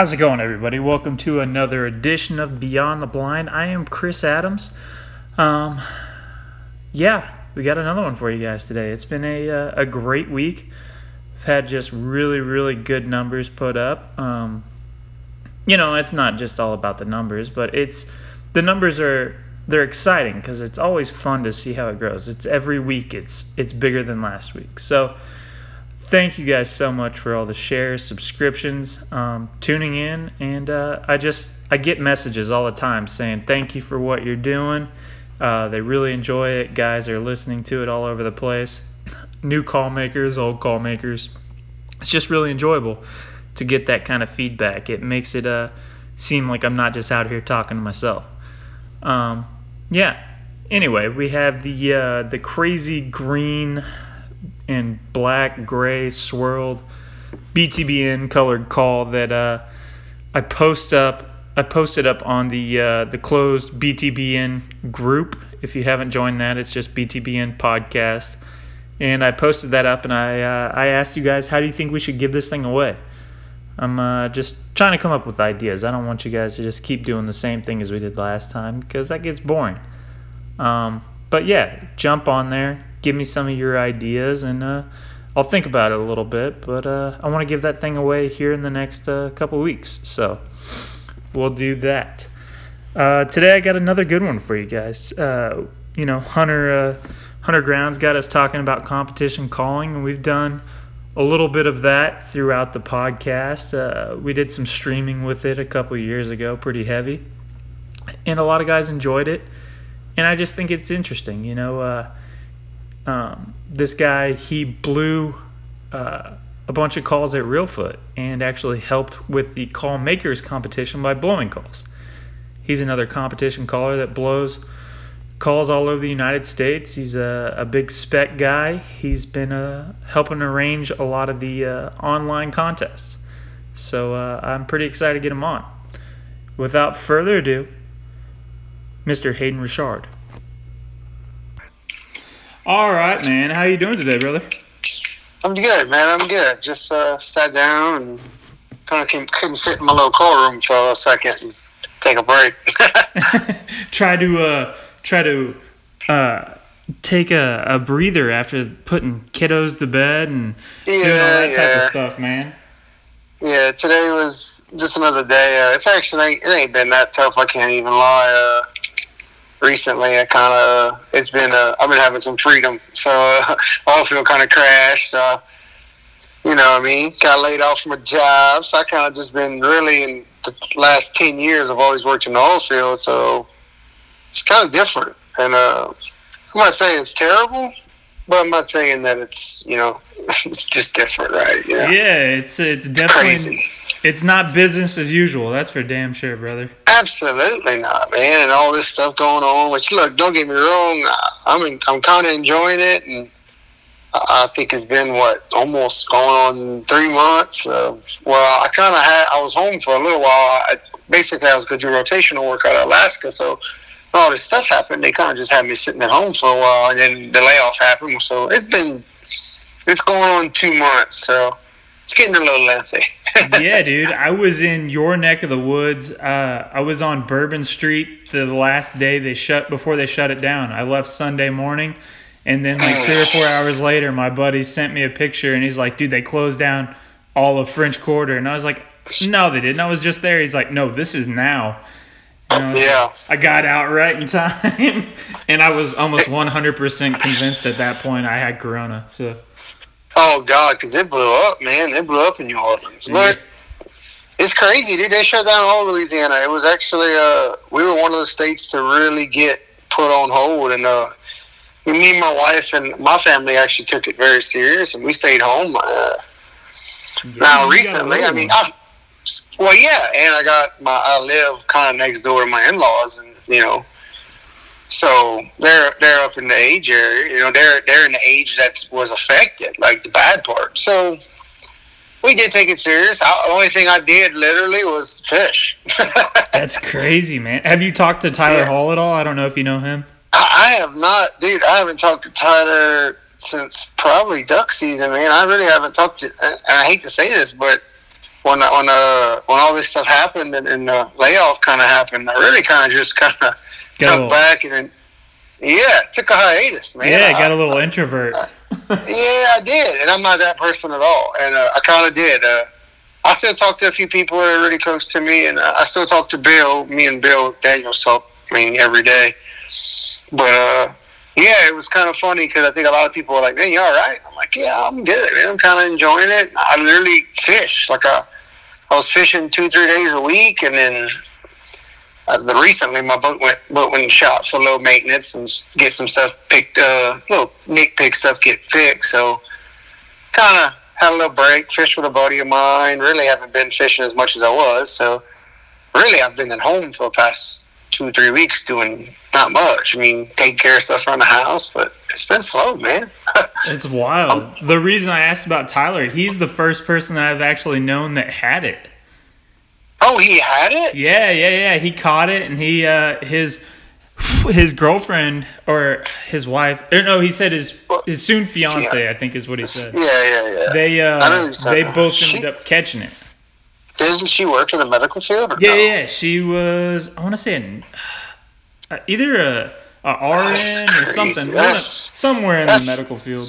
How's it going, everybody? Welcome to another edition of Beyond the Blind. I am Chris Adams. Um, yeah, we got another one for you guys today. It's been a uh, a great week. I've had just really, really good numbers put up. Um, you know, it's not just all about the numbers, but it's the numbers are they're exciting because it's always fun to see how it grows. It's every week it's it's bigger than last week. So thank you guys so much for all the shares, subscriptions, um, tuning in, and uh, I just I get messages all the time saying thank you for what you're doing. Uh, they really enjoy it. Guys are listening to it all over the place. New call makers, old call makers. It's just really enjoyable to get that kind of feedback. It makes it uh, seem like I'm not just out here talking to myself. Um, yeah. Anyway, we have the uh, the crazy green and black gray swirled BTBN colored call that uh, I post up. I posted up on the uh, the closed BTBN group. If you haven't joined that, it's just BTBN podcast. And I posted that up, and I uh, I asked you guys, how do you think we should give this thing away? I'm uh, just trying to come up with ideas. I don't want you guys to just keep doing the same thing as we did last time because that gets boring. Um, but yeah, jump on there, give me some of your ideas, and uh, I'll think about it a little bit. But uh, I want to give that thing away here in the next uh, couple weeks, so we'll do that. Uh, today I got another good one for you guys. Uh, you know, Hunter uh, Hunter Grounds got us talking about competition calling, and we've done a little bit of that throughout the podcast. We did some streaming with it a couple years ago, pretty heavy, and a lot of guys enjoyed it. And I just think it's interesting, you know. Uh, um, this guy he blew uh, a bunch of calls at Reelfoot and actually helped with the call makers competition by blowing calls. He's another competition caller that blows calls all over the United States. He's a, a big spec guy. He's been uh, helping arrange a lot of the uh, online contests. So uh, I'm pretty excited to get him on. Without further ado, Mr. Hayden Richard. All right, man. How you doing today, brother? I'm good, man. I'm good. Just uh, sat down and kind of couldn't sit in my little car room for a second and take a break. try to uh, try to uh, take a, a breather after putting kiddos to bed and yeah, doing all that type of stuff, man. Yeah, today was just another day. Uh, it's actually it ain't been that tough. I can't even lie. Uh, recently, I kind of it's been uh, I've been having some freedom, so uh, feel kind of crashed. Uh, you know what I mean? Got laid off from a job, so I kind of just been really in the last ten years. I've always worked in the oil field, so it's kind of different. And uh, I'm not saying it's terrible, but I'm not saying that it's you know it's just different, right? Yeah, Yeah, it's it's definitely crazy. it's not business as usual. That's for damn sure, brother. Absolutely not, man. And all this stuff going on. Which look, don't get me wrong. I'm in, I'm kind of enjoying it, and I think it's been what almost going on three months. Of, well, I kind of had I was home for a little while. I, basically, I was going to do rotational work out of Alaska, so all this stuff happened. They kind of just had me sitting at home for a while, and then the layoff happened. So it's been it's going on two months. So it's getting a little lengthy. yeah, dude. I was in your neck of the woods. Uh, I was on Bourbon Street the last day they shut before they shut it down. I left Sunday morning, and then like three or four hours later, my buddy sent me a picture, and he's like, "Dude, they closed down all of French Quarter," and I was like, "No, they didn't. I was just there." He's like, "No, this is now." I was Yeah. I got out right in time, and I was almost 100% convinced at that point I had Corona. So Oh God, because it blew up, man. It blew up in New Orleans, but it's crazy, dude. They shut down all Louisiana. It was actually uh, we were one of the states to really get put on hold, and uh, me and my wife and my family actually took it very serious, and we stayed home. Uh, now recently, I mean, one. Well, yeah, and I got my I live kind of next door to my in laws, and you know. So they're they're up in the age area, you know. They're they're in the age that was affected, like the bad part. So we did take it serious. I, the only thing I did literally was fish. That's crazy, man. Have you talked to Tyler Yeah. Hall at all? I don't know if you know him. I, I have not, dude. I haven't talked to Tyler since probably duck season, man. I really haven't talked to, and I hate to say this, but when when uh when all this stuff happened and, and the layoff kind of happened, I really kind of just kind of took back and yeah, took a hiatus, man. Yeah, I- got a little introvert. yeah, I did, and I'm not that person at all. And uh, I kind of did. Uh, I still talk to a few people that are really close to me, and uh, I still talk to Bill. Me and Bill Daniels talk, I mean, every day. But uh, yeah, it was kind of funny because I think a lot of people are like, "Man, you all right?" I'm like, "Yeah, I'm good. Man. I'm kind of enjoying it. I literally fish like I, I was fishing two, three days a week, and then." Uh, the, recently, my boat went boat went shop, so low maintenance and get some stuff picked, uh, little nitpick stuff get fixed. So, kind of had a little break, fished with a buddy of mine. Really haven't been fishing as much as I was. So, really, I've been at home for the past two, three weeks doing not much. I mean, taking care of stuff around the house, but it's been slow, man. It's wild. The reason I asked about Tyler, he's the first person that I've actually known that had it. oh, he had it? Yeah, yeah, yeah. He caught it, and he uh, his his girlfriend or his wife. Or no, he said his his soon fiance. I think is what he said. Yeah, yeah, yeah. They uh, they both She- ended up catching it. Doesn't she work in the medical field? Or Yeah, no? yeah. She was. I want to say an, uh, either a, a RN or something. That's- somewhere in the medical field.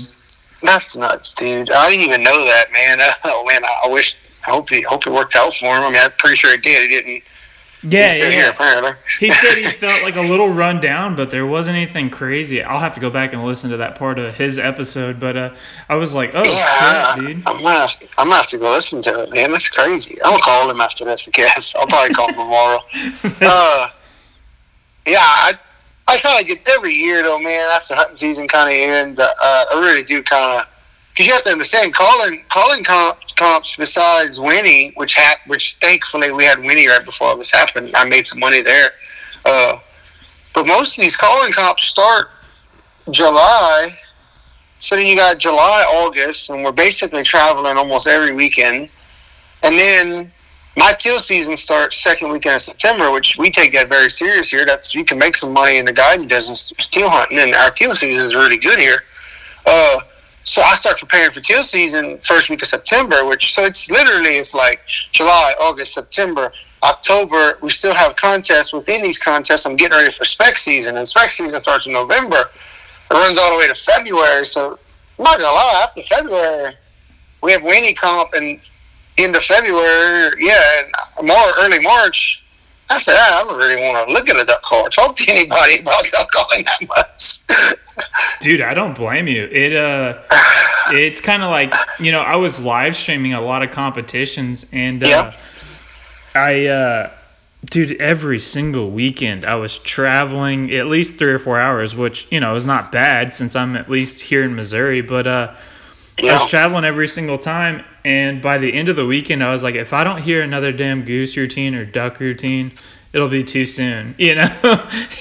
That's nuts, dude. I didn't even know that, man. Oh man, I wish. I hope he hope it worked out for him. I mean, I'm pretty sure it did. It didn't. Yeah, He's still yeah. here apparently. He said he felt like a little run down, but there wasn't anything crazy. I'll have to go back and listen to that part of his episode. But uh, I was like, oh, Yeah, crap, dude. I'm gonna have to, I'm gonna have to go listen to it, man. That's crazy. I'm gonna call him after this, I guess. I'll probably call him tomorrow. uh, yeah, I I kind of get every year though, man. After hunting season kind of ends, uh, I really do kind of because you have to understand calling calling comp, comps besides Winnie, which had which thankfully we had Winnie right before this happened. I made some money there. Uh, but most of these calling comps start July. So then you got July, August, and we're basically traveling almost every weekend. And then my teal season starts second weekend of September, which we take that very serious here. That's you can make some money in the guiding business, teal hunting, and our teal season is really good here. So I start preparing for teal season first week of September, which so it's literally it's like July, August, September, October. We still have contests within these contests. I'm getting ready for spec season, and spec season starts in November. It runs all the way to February. So I'm not gonna lie, after February, we have Winnie comp and into February, yeah, and more early March. After that, I don't really want to look at a duck call or talk to anybody about duck calling that much. Dude, I don't blame you. It uh, it's kind of like you know I was live streaming a lot of competitions, and uh, Yeah. I uh, dude, every single weekend I was traveling at least three or four hours, which you know is not bad since I'm at least here in Missouri, but uh. I was traveling every single time, and by the end of the weekend, I was like, if I don't hear another damn goose routine or duck routine, it'll be too soon. You know,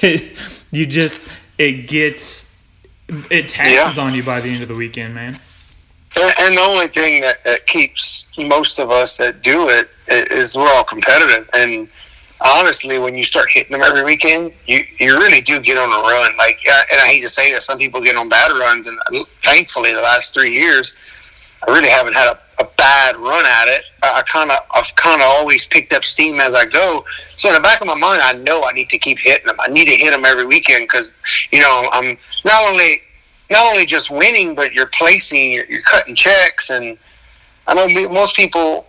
it, you just it gets it taxes on you by the end of the weekend, man. and, and the only thing that, that keeps most of us that do it is we're all competitive. And honestly, when you start hitting them every weekend, you, you really do get on a run. Like, and I hate to say this, some people get on bad runs, and thankfully, the last three years, I really haven't had a, a bad run at it. I, I kind of, I've kind of always picked up steam as I go. So in the back of my mind, I know I need to keep hitting them. I need to hit them every weekend because, you know, I'm not only not only just winning, but you're placing, you're, you're cutting checks, and I know most people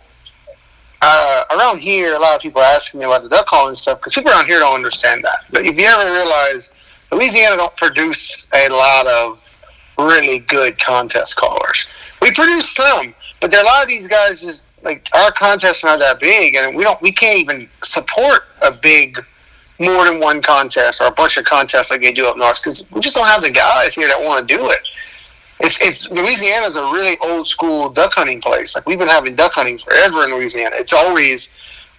uh, around here. A lot of people ask me about the duck calling stuff because people around here don't understand that. But if you ever realize, Louisiana don't produce a lot of really good contest callers. We produce some, but there are a lot of these guys is like our contests are not that big, and we don't we can't even support a big more than one contest or a bunch of contests like they do up north because we just don't have the guys here that want to do it. It's it's Louisiana's a really old school duck hunting place. Like we've been having duck hunting forever in Louisiana. It's always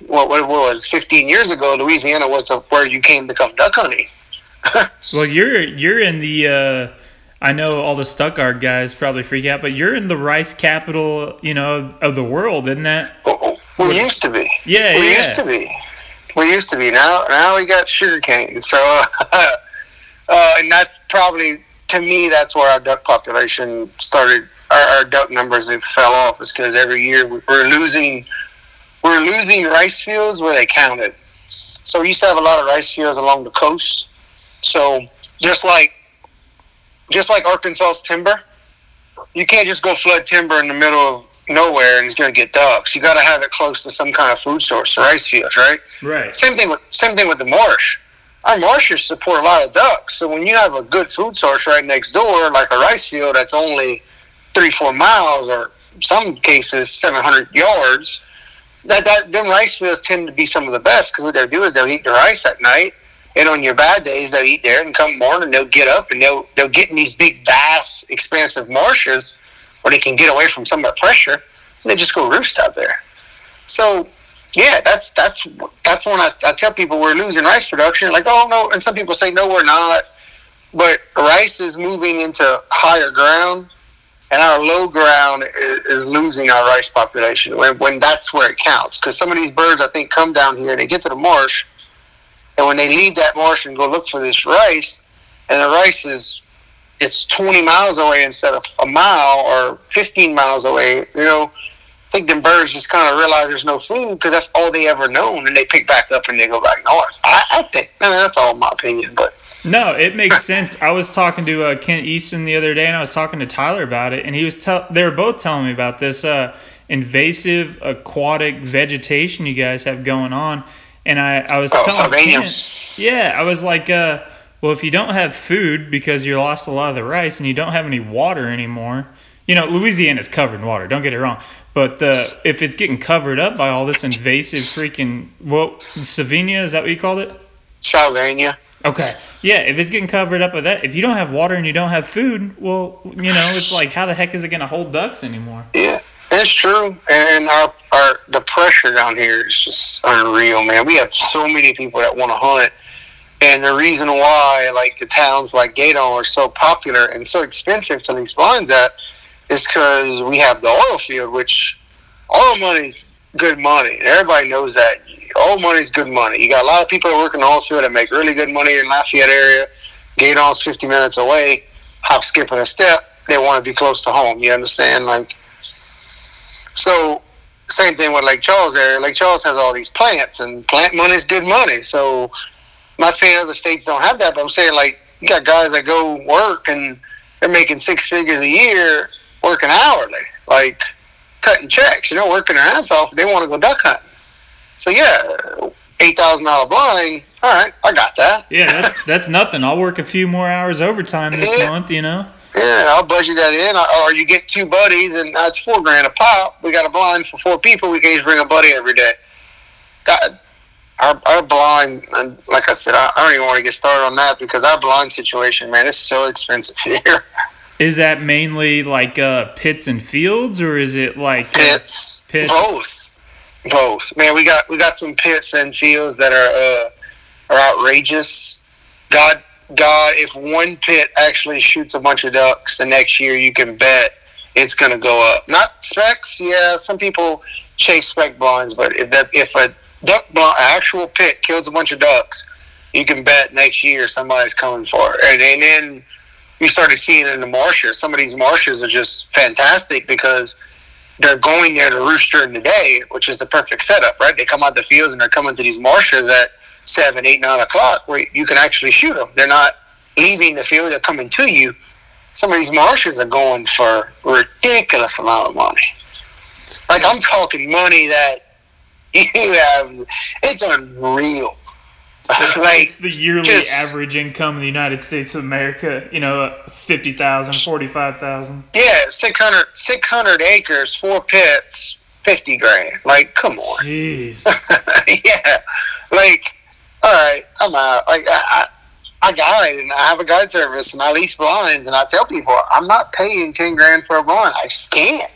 what what it was 15 years ago. Louisiana was the where you came to come duck hunting. Well, you're you're in the. Uh, I know all the Stuttgart guys probably freak out, but you're in the rice capital, you know, of, the world, isn't that? We used to be. Yeah, we yeah. used to be. We used to be. Now, now we got sugar cane. So, uh, uh, and that's probably to me, that's where our duck population started. Our, our duck numbers have fell off. Is because every year we're losing we're losing rice fields where they counted. So we used to have a lot of rice fields along the coast. So just like just like Arkansas's timber, you can't just go flood timber in the middle of nowhere and it's going to get ducks. You got to have it close to some kind of food source, rice fields, right? Right. Same thing with same thing with the marsh. Our marshes support a lot of ducks. So when you have a good food source right next door, like a rice field that's only three, four miles, or some cases seven hundred yards, that that them rice fields tend to be some of the best because what they'll do is they'll eat the rice at night, and on your bad days they'll eat there, and come morning they'll get up and they'll they'll get in these big, vast, expansive marshes where they can get away from some of the pressure, and they just go roost out there. So yeah, that's that's that's when I, I tell people we're losing rice production. Like, oh no, and some people say no, we're not. But rice is moving into higher ground, and our low ground is, is losing our rice population when, when that's where it counts. Because some of these birds, I think, come down here, they get to the marsh, and when they leave that marsh and go look for this rice, and the rice is it's 20 miles away instead of a mile or 15 miles away, you know, think them birds just kind of realize there's no food because that's all they ever known, and they pick back up and they go back north. I, I think I mean, that's all my opinion, but No, it makes sense. I was talking to uh, Kent Easton the other day, and I was talking to Tyler about it, and he was tell. They were both telling me about this uh, invasive aquatic vegetation you guys have going on, and I, I was Oh, telling. Kent, yeah, I was like, uh, well, if you don't have food because you lost a lot of the rice and you don't have any water anymore, you know, Louisiana's covered in water. Don't get it wrong. But the if it's getting covered up by all this invasive freaking what Savinia is that what you called it? Salvinia. Okay. Yeah, if it's getting covered up with that, if you don't have water and you don't have food, well, you know, it's like how the heck is it going to hold ducks anymore? Yeah, it's true. And our, our the pressure down here is just unreal, man. We have so many people that want to hunt, and the reason why like the towns like Gueydan are so popular and so expensive to lease blinds at is because we have the oil field, which oil money's good money, and everybody knows that. Oil money's good money. You got a lot of people that work in the oil field that make really good money in Lafayette area. Gueydan's 50 minutes away. Hop, skip, and a step. They want to be close to home. You understand? Like, so same thing with Lake Charles area. Lake Charles has all these plants, and plant money is good money. So, I'm not saying other states don't have that, but I'm saying like you got guys that go work and they're making six figures a year working hourly, like cutting checks. You know, working their ass off. They want to go duck hunting. So yeah, eight thousand dollar blind. All right, I got that. Yeah, that's that's nothing. I'll work a few more hours overtime this Yeah. month, you know. Yeah, I'll budget that in. Or you get two buddies, and that's four grand a pop. We got a blind for four people. We can just bring a buddy every day. That, our, our blind, and like I said, I, I don't even want to get started on that because our blind situation, man, it's so expensive here. Is that mainly like uh, pits and fields, or is it like uh, Pits, Pits. both, both. Man, we got we got some pits and fields that are uh, are outrageous. God, God, if one pit actually shoots a bunch of ducks the next year, you can bet it's going to go up. Not specs, yeah. Some people chase spec blinds, but if that if a duck blind, actual pit kills a bunch of ducks, you can bet next year somebody's coming for it. And, and then you started seeing in the marshes. Some of these marshes are just fantastic because they're going there to roost during the day, which is the perfect setup, right? They come out the fields and they're coming to these marshes at seven, eight, nine o'clock where you can actually shoot them. They're not leaving the field; they're coming to you. Some of these marshes are going for ridiculous amount of money. Like I'm talking money that you have. It's unreal. like it's the yearly just- average income in the United States of America? You know, uh, 50,000, 45,000. yeah, 600, 600 acres, four pits, fifty grand. Like, come on. Jeez. yeah, like, all right, I'm out. Like, I, I, I guide and I have a guide service and I lease blinds and I tell people I'm not paying ten grand for a blind. I just can't.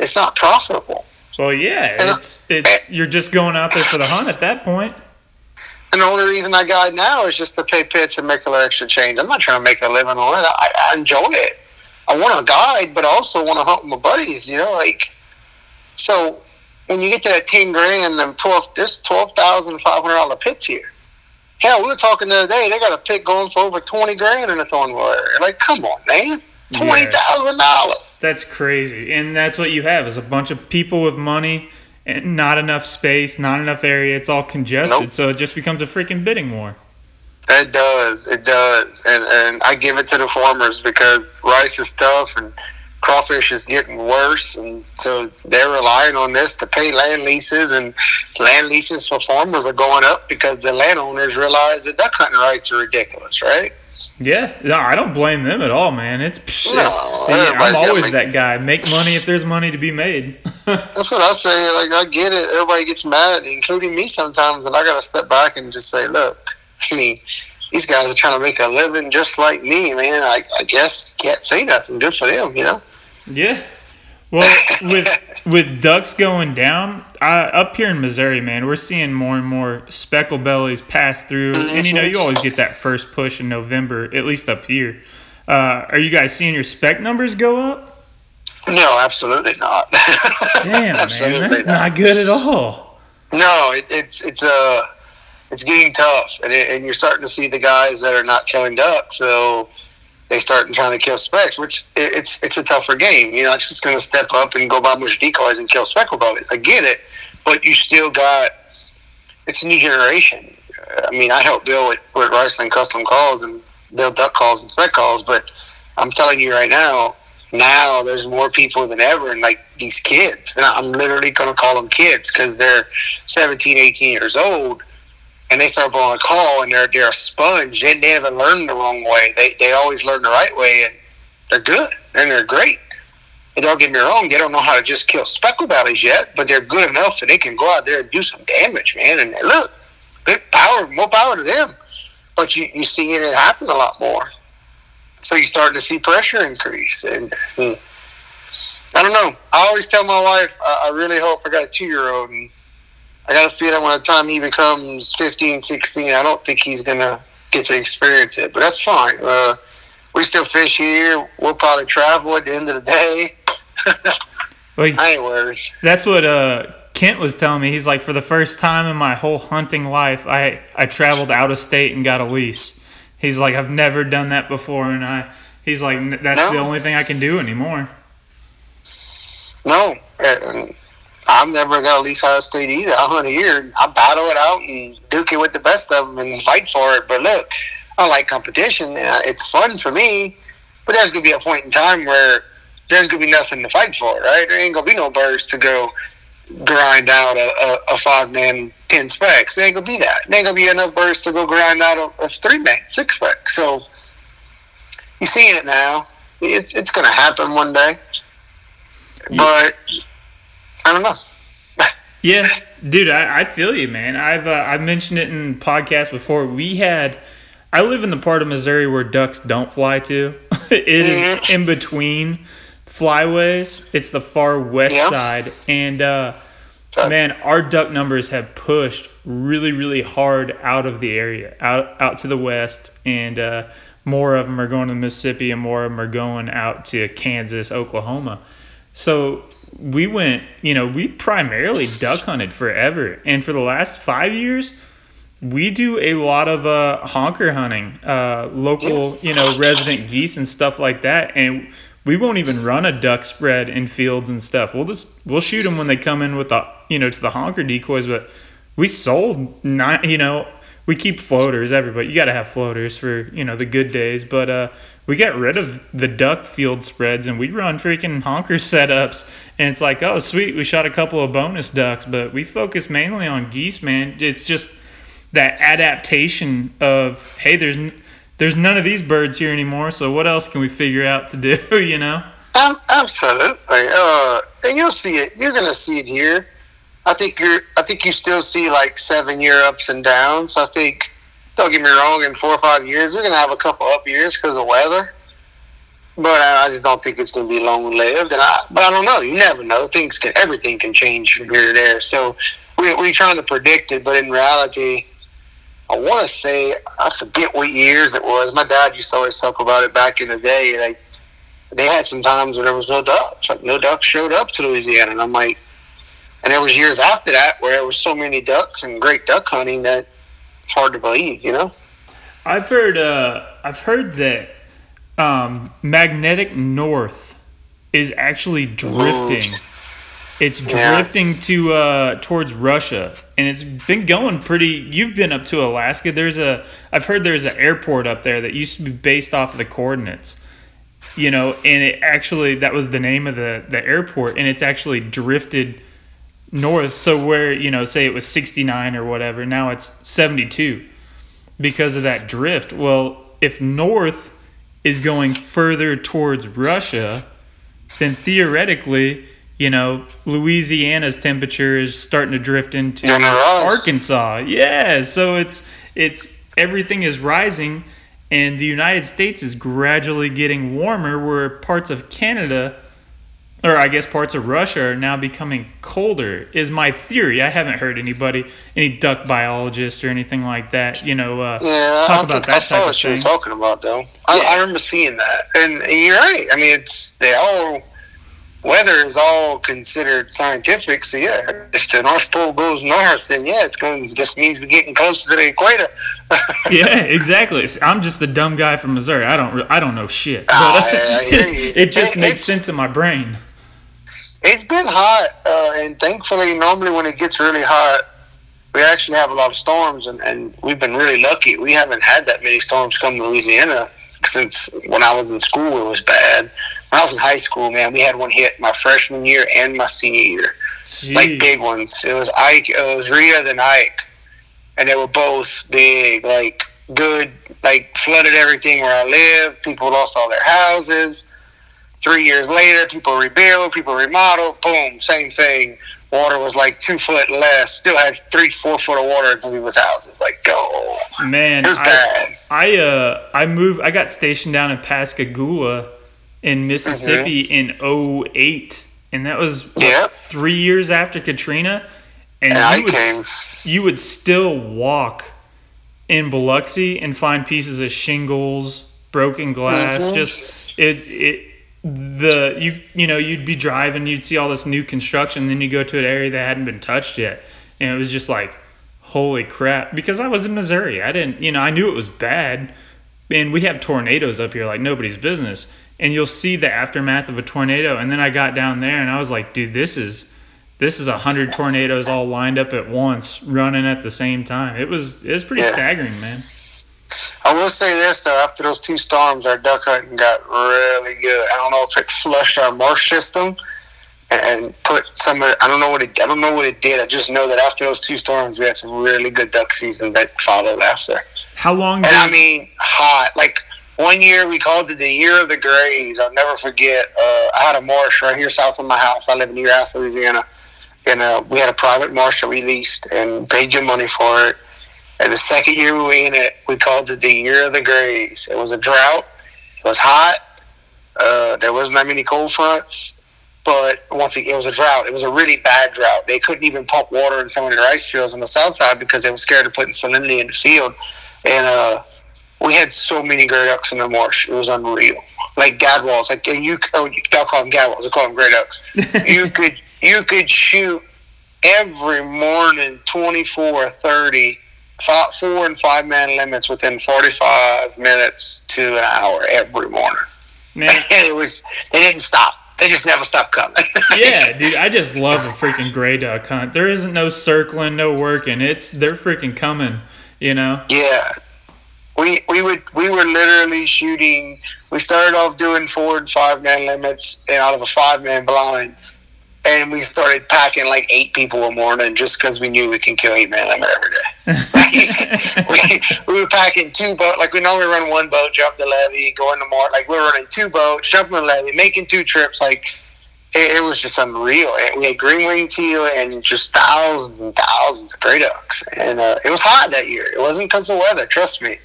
It's not profitable. Well, yeah, it's it's you're just going out there for the hunt at that point. And the only reason I guide now is just to pay pits and make a little extra change. I'm not trying to make a living on it. I, I enjoy it. I want to guide, but I also want to hunt with my buddies. You know, like so. When you get to that ten grand and twelve, there's twelve thousand five hundred dollar pits here. Hell, we were talking the other day. They got a pick going for over twenty grand in a area. Like, come on, man, twenty thousand dollars. That's crazy. And that's what you have is a bunch of people with money and not enough space, not enough area. It's all congested. Nope. So it just becomes a freaking bidding war. It does, it does, and and I give it to the farmers because rice is tough and crawfish is getting worse, and so they're relying on this to pay land leases, and land leases for farmers are going up because the landowners realize that duck hunting rights are ridiculous, right? Yeah, no, I don't blame them at all, man. It's psh, No, yeah, I'm always that guy. Make money if there's money to be made. That's what I say. Like I get it. Everybody gets mad, including me sometimes, and I got to step back and just say, look, I mean, these guys are trying to make a living just like me, man. I, I guess can't say nothing. Good for them, you know. yeah. Well, with with ducks going down, uh, up here in Missouri, man, we're seeing more and more speckle bellies pass through, and you know you always get that first push in November, at least up here. Uh, are you guys seeing your spec numbers go up? No, absolutely not. Damn, man, Absolutely that's not good at all. No, it, it's it's uh it's getting tough, and, it, and you're starting to see the guys that are not killing ducks, so they start trying to kill specks, which it's it's a tougher game. You know, it's just going to step up and go buy of decoys and kill speckle bellies. I get it, but you still got it's a new generation. Uh, I mean, I help Bill with, with Riceland custom calls and build duck calls and spec calls, but I'm telling you right now, now there's more people than ever, and like these kids, and I'm literally going to call them kids because they're 17, 18 years old, and they start blowing a call, and they're they're a sponge. They, they haven't learned the wrong way. They they always learn the right way, and they're good and they're great. And don't get me wrong, they don't know how to just kill speckle bellies yet, but they're good enough that they can go out there and do some damage, man. And look, good power, more power to them. But you you seeing it happen a lot more. So you're starting to see pressure increase, and hmm, I don't know. I always tell my wife, I, I really hope I got a two year old, and I got a feeling by the time he becomes 15, 16, I don't think he's gonna get to experience it. But that's fine. Uh, we still fish here. We'll probably travel at the end of the day. Like I ain't worried. That's what uh, Kent was telling me. He's like, for the first time in my whole hunting life, I I traveled out of state and got a lease. He's like, I've never done that before, and I. He's like, that's No. the only thing I can do anymore. No, uh, I've never got a lease out of state either. I hunt here. I battle it out and duke it with the best of them and fight for it. But look, I like competition. It's fun for me. But there's gonna be a point in time where there's gonna be nothing to fight for, right? There ain't gonna be no birds to go grind out a, a, a five man ten specs. There ain't gonna be that. There ain't gonna be enough birds to go grind out a, a three man six spec. So you're seeing it now. It's it's gonna happen one day. But I don't know. Yeah, dude, I, I feel you, man. I've uh, I've mentioned it in podcasts before. We had, I live in the part of Missouri where ducks don't fly to. it is Mhm. in between flyways. It's the far west Yeah. side, and uh, man, our duck numbers have pushed really, really hard out of the area, out out to the west, and uh, more of them are going to Mississippi, and more of them are going out to Kansas, Oklahoma. So we went, you know, we primarily duck hunted forever. And for the last five years, we do a lot of uh, honker hunting, uh, local, you know, resident geese and stuff like that. And we won't even run a duck spread in fields and stuff. We'll just, we'll shoot them when they come in with the, you know, to the honker decoys. But we sold nine, you know, we keep floaters, everybody. You got to have floaters for, you know, the good days. But, uh, we got rid of the duck field spreads and we run freaking honker setups and it's like oh sweet we shot a couple of bonus ducks but we focus mainly on geese man it's just that adaptation of hey there's there's none of these birds here anymore so what else can we figure out to do you know Um, absolutely. Uh, and you'll see it. You're to see it here. I think you're. I think you still see like seven year ups and downs. I think. Don't get me wrong. In four or five years, we're going to have a couple up years because of weather. But I, just don't think it's going to be long lived. And I, but I don't know. You never know. Things can. Everything can change from here to there. So we we're trying to predict it, but in reality. I want to say I forget what years it was. My dad used to always talk about it back in the day. Like they had some times where there was no ducks. Like no ducks showed up to Louisiana, and I'm like, and there was years after that where there was so many ducks and great duck hunting that it's hard to believe, you know. I've heard uh, I've heard that um, magnetic north is actually drifting. It's Yeah. drifting to uh, towards Russia, and it's been going pretty. You've been up to Alaska. There's a I've heard there's an airport up there that used to be based off of the coordinates. You know, and it actually that was the name of the the airport, and it's actually drifted north. So where you know, say it was 69 or whatever, now it's 72 because of that drift. Well, if north is going further towards Russia, then theoretically, you know, Louisiana's temperature is starting to drift into Arkansas. Yeah, so it's it's everything is rising and the United States is gradually getting warmer where parts of Canada or I guess parts of Russia are now becoming colder is my theory. I haven't heard anybody any duck biologists or anything like that, you know, uh, Yeah, I, talk about think I that saw type what you were talking about though. I, Yeah. I remember seeing that, and, and you're right. I mean, it's they all weather is all considered scientific. So yeah, if the North Pole goes north, then yeah, it's going. to, This means we're getting closer to the equator. yeah, exactly. I'm just a dumb guy from Missouri. I don't. I don't know shit. But Ah, I- I hear you. it just It- makes sense in my brain. It's been hot, uh, and thankfully, normally when it gets really hot, we actually have a lot of storms, and, and we've been really lucky. We haven't had that many storms come to Louisiana since when I was in school. It was bad. When I was in high school, man, we had one hit my freshman year and my senior year, like big ones. It was Ike, it was Rita, then Ike, and they were both big, like good, like flooded everything where I live. People lost all their houses. Three years later, people rebuild, people remodel, boom, same thing. Water was like two foot less, still had three, four foot of water in some people's houses. Like, go. Man, It was I, bad. I uh I moved. I got stationed down in Pascagoula, in Mississippi in 08. and that was what, Yep. three years after Katrina. And And you would, came. you would still walk in Biloxi and find pieces of shingles, broken glass. Mhm. Just it it the you you know you'd be driving, you'd see all this new construction, then you go to an area that hadn't been touched yet, and it was just like, holy crap! Because I was in Missouri, I didn't you know I knew it was bad, and we have tornadoes up here like nobody's business, and you'll see the aftermath of a tornado, and then I got down there and I was like, dude, this is this is a hundred tornadoes all lined up at once, running at the same time. It was it was pretty Yeah. staggering, man. I will say this though, after those two storms, our duck hunting got really good. I don't know if it flushed our marsh system and, put some. Of, I don't know what it. I don't know what it did. I just know that after those two storms, we had some really good duck season that followed after. How long? And I mean, hot. Like one year, we called it the year of the grays. I'll never forget. Uh, I had a marsh right here south of my house. I live in Erath, Louisiana, and uh, we had a private marsh that we leased and paid good money for it. And the second year we were in it, we called it the year of the grays. It was a drought. It was hot. Uh, there wasn't that many cold fronts. But once again, it was a drought. It was a really bad drought. They couldn't even pump water in some of their ice fields on the south side because they were scared of putting salinity in the field. And uh, we had so many gray ducks in the marsh. It was unreal. Like gadwalls. Like and you, oh, you call them gadwalls. I call them gray ducks. you could you could shoot every morning 24 or 30 five, four and five man limits within 45 minutes to an hour every morning man, it was they didn't stop they just never stopped coming yeah, dude, I just love a freaking gray duck hunt. There isn't no circling, no working. It's they're freaking coming. You know. yeah we we would we were literally shooting we started off doing four and five man limits and out of a five man blind and we started packing like eight people a morning just because we knew we can kill eight man limit every day we, we were packing two boats. Like we normally run one boat, jump the levee, go in the. Like we were running two boats, jumping the levee, making two trips. Like it, it was just unreal. And we had green wing teal and just thousands and thousands of gray ducks. And uh, it was hot that year. It wasn't because of the weather, trust me.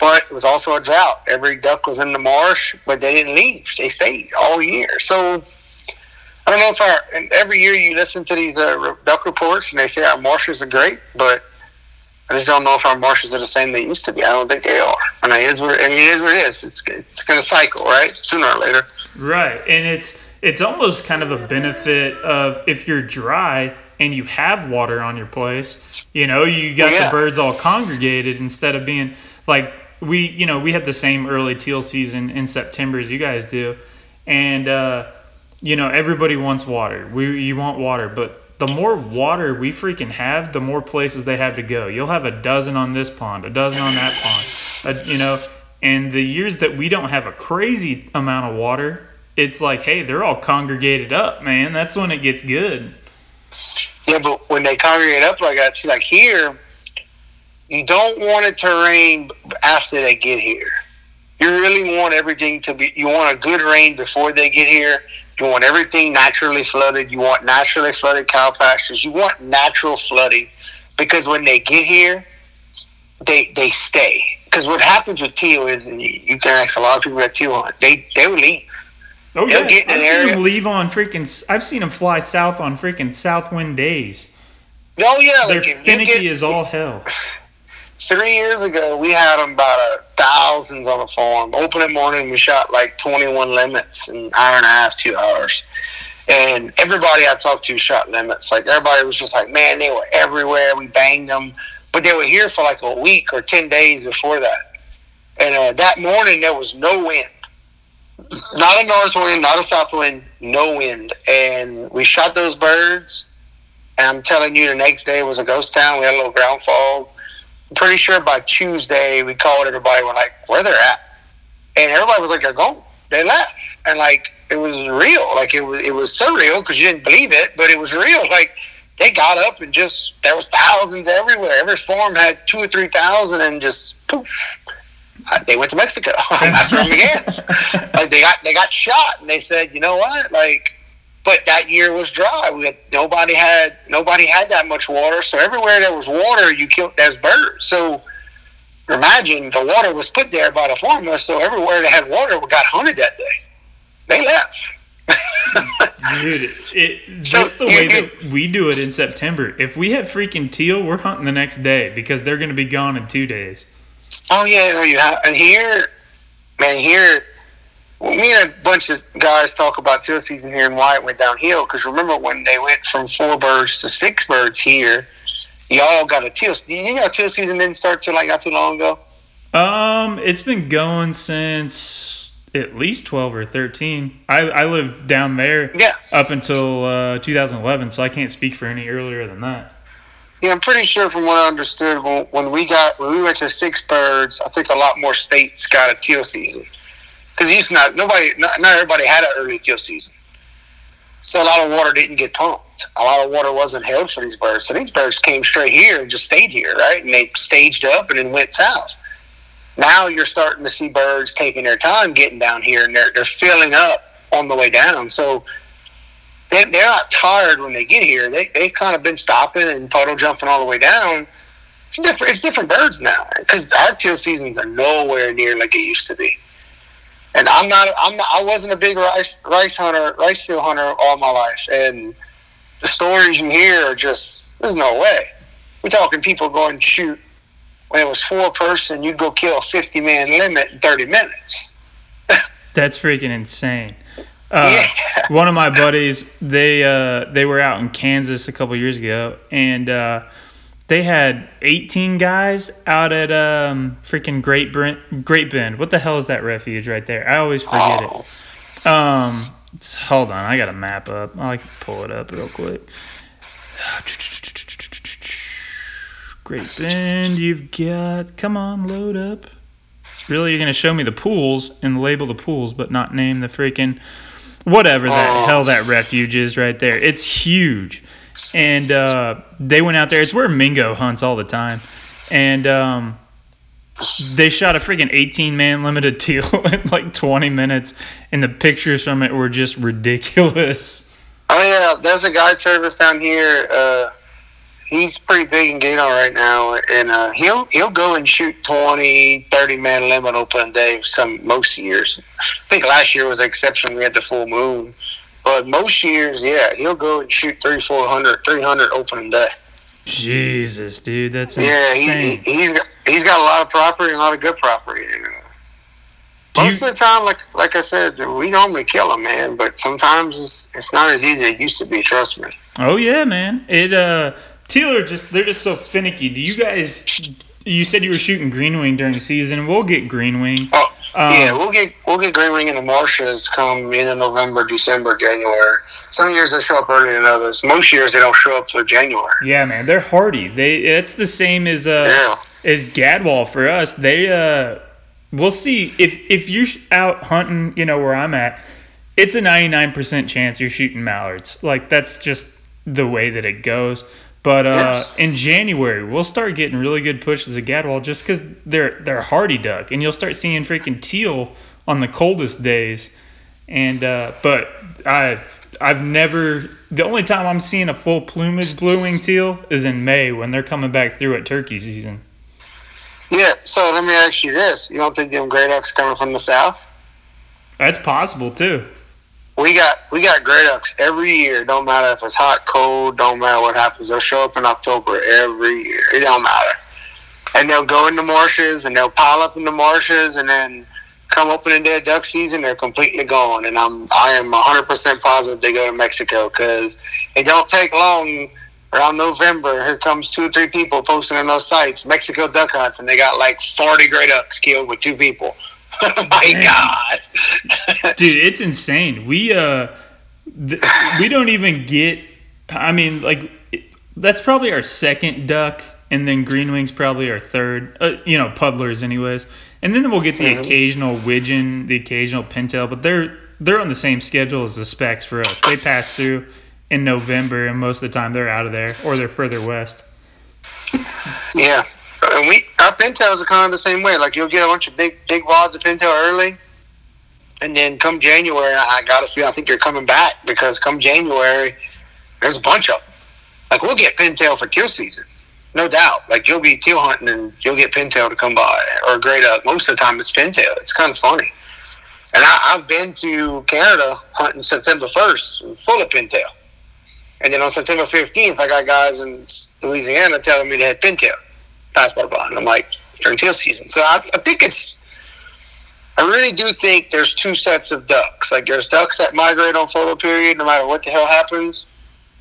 But it was also a drought. Every duck was in the marsh, but they didn't leave. They stayed all year. So I don't know if our and every year you listen to these uh, duck reports and they say our marshes are great, but I just don't know if our marshes are the same they used to be. I don't think they are. And it is what, I mean, it is what it is. It's it's going to cycle, right? Sooner or later. Right, and it's it's almost kind of a benefit of if you're dry, and you have water on your place, you know, you got Yeah. the birds all congregated instead of being like we, you know, we had the same early teal season in September as you guys do, and uh, you know, everybody wants water. We you want water, but the more water we freaking have, the more places they have to go. You'll have a dozen on this pond, a dozen on that pond, a, you know. And the years that we don't have a crazy amount of water, it's like, hey, they're all congregated up, man. That's when it gets good. Yeah, but when they congregate up like that, see, like here, you don't want it to rain after they get here. You really want everything to be. You want a good rain before they get here. You want everything naturally flooded. You want naturally flooded cow pastures. You want natural flooding because when they get here, they they stay. Because what happens with teal is, and you, you can ask a lot of people that teal on, they they will leave. Oh They'll yeah, get in I've seen area- them leave on freaking. I've seen them fly south on freaking south wind days. Oh yeah, They're like finicky get, as all hell. three years ago, we had them about a thousands on the farm. Opening morning, we shot like 21 limits in an hour and a half, two hours. And everybody I talked to shot limits. Like everybody was just like, man, they were everywhere. We banged them, but they were here for like a week or 10 days before that. And uh, that morning, there was no wind. Not a north wind, not a south wind, no wind. And we shot those birds. And I'm telling you, the next day was a ghost town. We had a little ground fog pretty sure by Tuesday we called everybody. We're like, where they're at, and everybody was like, they're gone. They left, and like it was real. Like it was it was surreal because you didn't believe it, but it was real. Like they got up and just there was thousands everywhere. Every farm had two or three thousand, and just poof. Uh, They went to Mexico. That's where I'm against. Like they got they got shot, and they said, you know what, like. But that year was dry. We had, nobody had nobody had that much water. So everywhere there was water, you killed there's birds. So imagine the water was put there by the farmer. So everywhere that had water got hunted that day. They left. Dude, it, So, just the way you- that we do it in September. If we have freaking teal, we're hunting the next day because they're going to be gone in two days. Oh yeah, no, you have. And here, man, here, me and a bunch of guys talk about teal season here and why it went downhill. Because remember when they went from four birds to six birds here, y'all got a teal. You know, teal season didn't start till like not too long ago. Um, it's been going since at least twelve or thirteen. I I lived down there Yeah, up until uh, 2011, so I can't speak for any earlier than that. yeah. I'm pretty sure from what I understood when, when we got when we went to six birds, I think a lot more states got a teal season. Because to not nobody, not, not everybody had an early teal season. So a lot of water didn't get pumped. A lot of water wasn't held for these birds. So these birds came straight here and just stayed here, right? And they staged up and then went south. Now you're starting to see birds taking their time getting down here, and they're they're filling up on the way down. So they, they're not tired when they get here. They they've kind of been stopping and puddle jumping all the way down. It's different. It's different birds now because our teal seasons are nowhere near like it used to be. And I'm not. I'm not. I wasn't a big rice rice hunter, rice field hunter all my life, and the stories you hear are just there's no way. We're talking people going to shoot when it was four person, you'd go kill a 50 man limit in 30 minutes. That's freaking insane. Uh, Yeah. One of my buddies, they uh, they were out in Kansas a couple years ago, and uh, they had 18 guys out at um, freaking Great Brent, Great Bend. What the hell is that refuge right there? I always forget Oh, it. Um, hold on, I got a map up. I can pull it up real quick. Great Bend, you've got. Come on, load up. Really, you're gonna show me the pools and label the pools, but not name the freaking whatever that Oh. hell that refuge is right there. It's huge, and uh, they went out there. It's where Mingo hunts all the time, and um, they shot a freaking 18 man limited teal in like 20 minutes, and the pictures from it were just ridiculous. oh yeah, there's a guide service down here. Uh, he's pretty big in Gator right now, and uh, he'll he'll go and shoot 20, 30 man limit open day. Some most years, I think last year was the exception. We had the full moon, but most years, yeah, he'll go and shoot three, 400, 300 opening day. Jesus, dude, that's Yeah, he, insane. he, he's got he's got a lot of property and a lot of good property. Do you, Most of the time, like like I said, we normally kill them, man. But sometimes it's it's not as easy as it used to be. Trust me. oh yeah, man. It uh, teal are just they're just so finicky. Do you guys? You said you were shooting green wing during the season. We'll get green wing. Oh, Um, yeah, we'll get we'll get green wing in the marshes come in November, December, January. Some years they show up earlier than others. Most years they don't show up till January. Yeah, man, they're hardy. They it's the same as uh Yeah. as Gadwall for us. They uh we'll see if if you're out hunting, you know where I'm at. It's a 99% chance you're shooting mallards. Like that's just the way that it goes. But uh in January, we'll start getting really good pushes of Gadwall just cuz they're they're a hardy duck and you'll start seeing freaking teal on the coldest days. And uh but I I've never the only time I'm seeing a full plumage blue wing teal is in May when they're coming back through at turkey season. Yeah. So let me ask you this: You don't think them gray ducks coming from the south? That's possible too. We got we got gray ducks every year. Don't matter if it's hot, cold. Don't matter what happens. They'll show up in October every year. It don't matter. And they'll go in the marshes and they'll pile up in the marshes and then come opening day duck season, they're completely gone. And I'm I am 100 percent positive they go to Mexico because it don't take long. Around November, here comes two or three people posting on those sites, Mexico duck hunts, and they got like 40 gray ducks killed with two people. My. God. Dude, it's insane. We uh th- we don't even get I mean like it- that's probably our second duck and then green wings probably our third. Uh, you know, puddlers anyways. And then we'll get the Mhm. occasional widgeon, the occasional pintail, but they're they're on the same schedule as the specs for us. They pass through in November and most of the time they're out of there or they're further west. Yeah, and we our pintails are kind of the same way. Like you'll get a bunch of big big wads of pintail early, and then come January, I got a feel. I think you're coming back because come January, there's a bunch of them. Like we'll get pintail for teal season, no doubt. Like you'll be teal hunting and you'll get pintail to come by or gray duck. Most of the time it's pintail. It's kind of funny. And I, I've been to Canada hunting September 1st, full of pintail. And then on September 15th, I got guys in Louisiana telling me they had pintail, passport blah. And I'm like, during teal season. So I, I think it's, I really do think there's two sets of ducks. Like there's ducks that migrate on photo period no matter what the hell happens.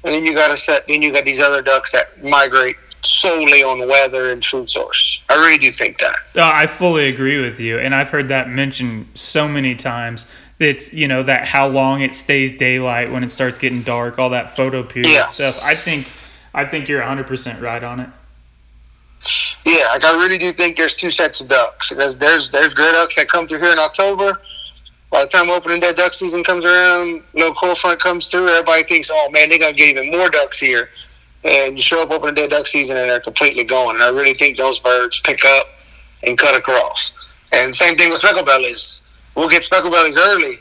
And then you got a set, then you got these other ducks that migrate solely on weather and food source. I really do think that. Uh, I fully agree with you, and I've heard that mentioned so many times. It's you know that how long it stays daylight when it starts getting dark, all that photo period Yeah. stuff. I think, I think you're 100 percent right on it. Yeah, like I really do think there's two sets of ducks. There's there's there's gray ducks that come through here in October. By the time opening day duck season comes around, no cold front comes through. Everybody thinks, oh man, they're gonna get even more ducks here. And you show up opening day duck season and they're completely gone. And I really think those birds pick up and cut across. And same thing with speckle bellies. We'll get speckle bellies early.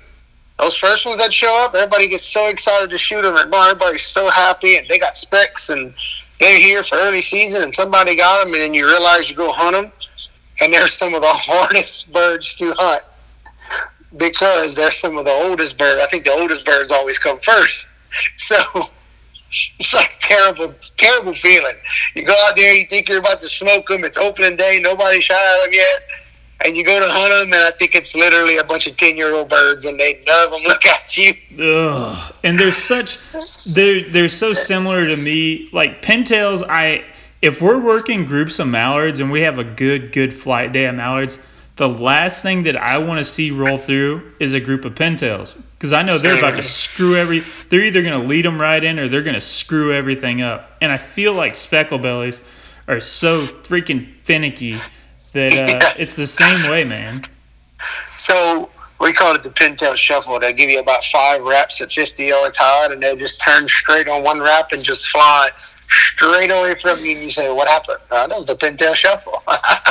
Those first ones that show up, everybody gets so excited to shoot them, and everybody's so happy, and they got specs, and they're here for early season, and somebody got them, and then you realize you go hunt them, and they're some of the hardest birds to hunt because they're some of the oldest birds. I think the oldest birds always come first. So it's like terrible, terrible feeling. You go out there, you think you're about to smoke them. It's opening day, nobody shot at them yet, and you go to hunt them, and I think it's literally a bunch of ten year old birds, and they none of them look at you. Ugh. And they're such they're they're so similar to me. Like pintails, I if we're working groups of mallards and we have a good good flight day of mallards, the last thing that I want to see roll through is a group of pintails because I know they're about to screw every. They're either going to lead them right in or they're going to screw everything up. And I feel like speckle bellies are so freaking finicky that uh, it's the same way, man. So we call it the pintail shuffle. They give you about five reps at 50 yards high, and they just turn straight on one rep and just fly straight away from you. And you say, "What happened?" Uh, that was the pintail shuffle.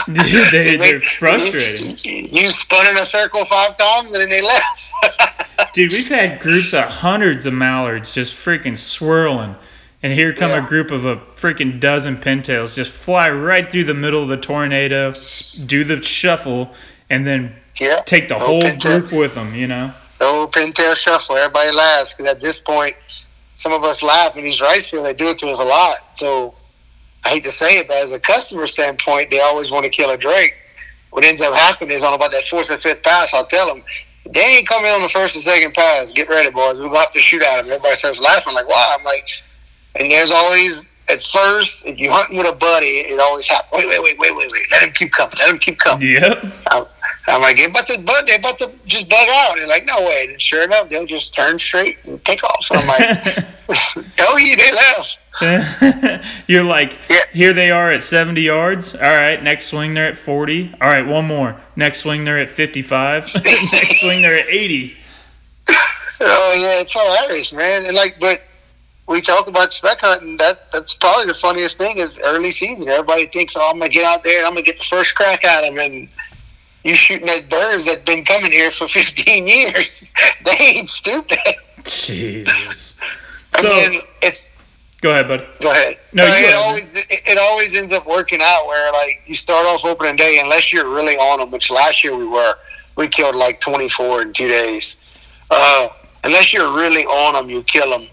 Dude, they, make- frustrating. You, you spun in a circle five times, and then they left. Dude, we've had groups of hundreds of mallards just freaking swirling. And here come Yeah. a group of a freaking dozen pintails just fly right through the middle of the tornado, do the shuffle, and then yeah, take the whole pintail. group with them, you know? the old pintail shuffle. Everybody laughs because at this point, some of us laugh in these rice fields. They do it to us a lot. So I hate to say it, but as a customer standpoint, they always want to kill a drake. what ends up happening is on about that fourth or fifth pass, I'll tell them, they ain't coming on the first and second pass. Get ready, boys. We're going to have to shoot at them. Everybody starts laughing. like, wow. I'm like, and there's always, at first, if you're hunting with a buddy, it always happens. Wait, wait, wait, wait, wait, wait. Let him keep coming. Let him keep coming. Yep. I'm, I'm like, they about to bug, they about to just bug out. They're like, no way. And sure enough, they'll just turn straight and take off. And I'm like, oh, tell you they left. You're like, Yeah. here they are at 70 yards. All right, next swing they're at 40. All right, one more. Next swing they're at 55. next swing they're at 80. Oh yeah, it's hilarious, man. And like, but we talk about spec hunting. That that's probably the funniest thing is early season. Everybody thinks, oh, I'm gonna get out there and I'm gonna get the first crack at them, and you shooting at birds that have been coming here for 15 years. they ain't stupid. Jesus. I So- mean, it's Go ahead, buddy. Go ahead. No, you it always it, it always ends up working out where like you start off opening day unless you're really on them, which last year we were. We killed like 24 in two days. Uh, unless you're really on them, you kill them.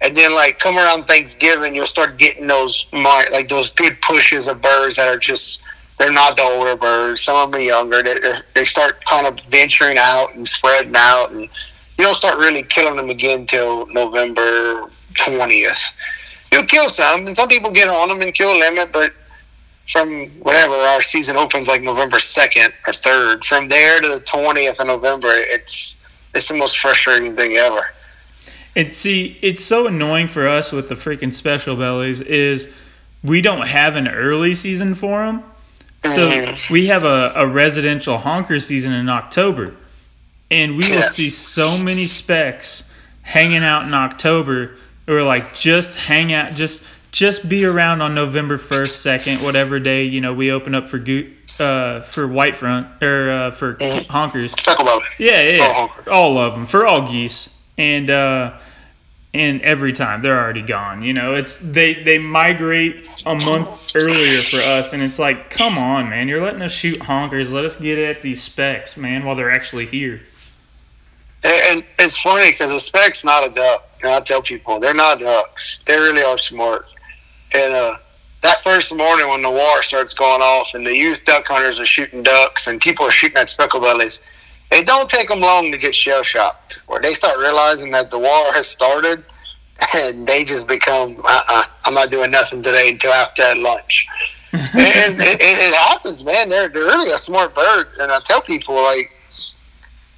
And then like come around Thanksgiving, you'll start getting those like those good pushes of birds that are just they're not the older birds. Some of them are younger. They they start kind of venturing out and spreading out, and you don't start really killing them again till November 20th you'll kill some, and some people get on them and kill a limit, but from whatever our season opens like November second or third, from there to the twentieth of November, it's it's the most frustrating thing ever. And see, it's so annoying for us with the freaking speckle bellies is we don't have an early season for them. So Mhm. we have a, a residential honker season in October. And we will see so many specs hanging out in October or like just hang out just just be around on November 1st, 2nd, whatever day, you know, we open up for uh for white front or uh, for Mhm. honkers. Talk about it. Yeah, yeah. Oh, all of them for all geese, and uh, and every time they're already gone. You know, it's they they migrate a month earlier for us, and it's like, come on, man, you're letting us shoot honkers. Let us get at these specs, man, while they're actually here. And, it's funny because the spec's not a duck. And I tell people they're not ducks. They really are smart. And uh, that first morning when the war starts going off and the youth duck hunters are shooting ducks and people are shooting at speckle bellies, it don't take them long to get shell shocked. Where they start realizing that the war has started, and they just become, uh-uh, I'm not doing nothing today until after lunch. and it, it, happens, man. They're they're really a smart bird, and I tell people like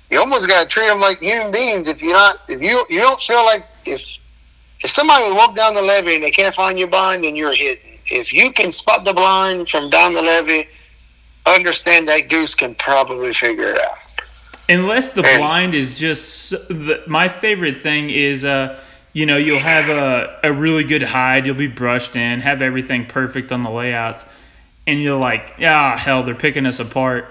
you almost got to treat them like human beings. If you're not, if you you don't feel like if if somebody would walk down the levee and they can't find your blind, then you're hidden. If you can spot the blind from down the levee, understand that goose can probably figure it out. Unless the And- blind is just the, my favorite thing is uh you know you'll have a, a really good hide. You'll be brushed in have everything perfect on the layouts. And you're like ah hell they're picking us apart.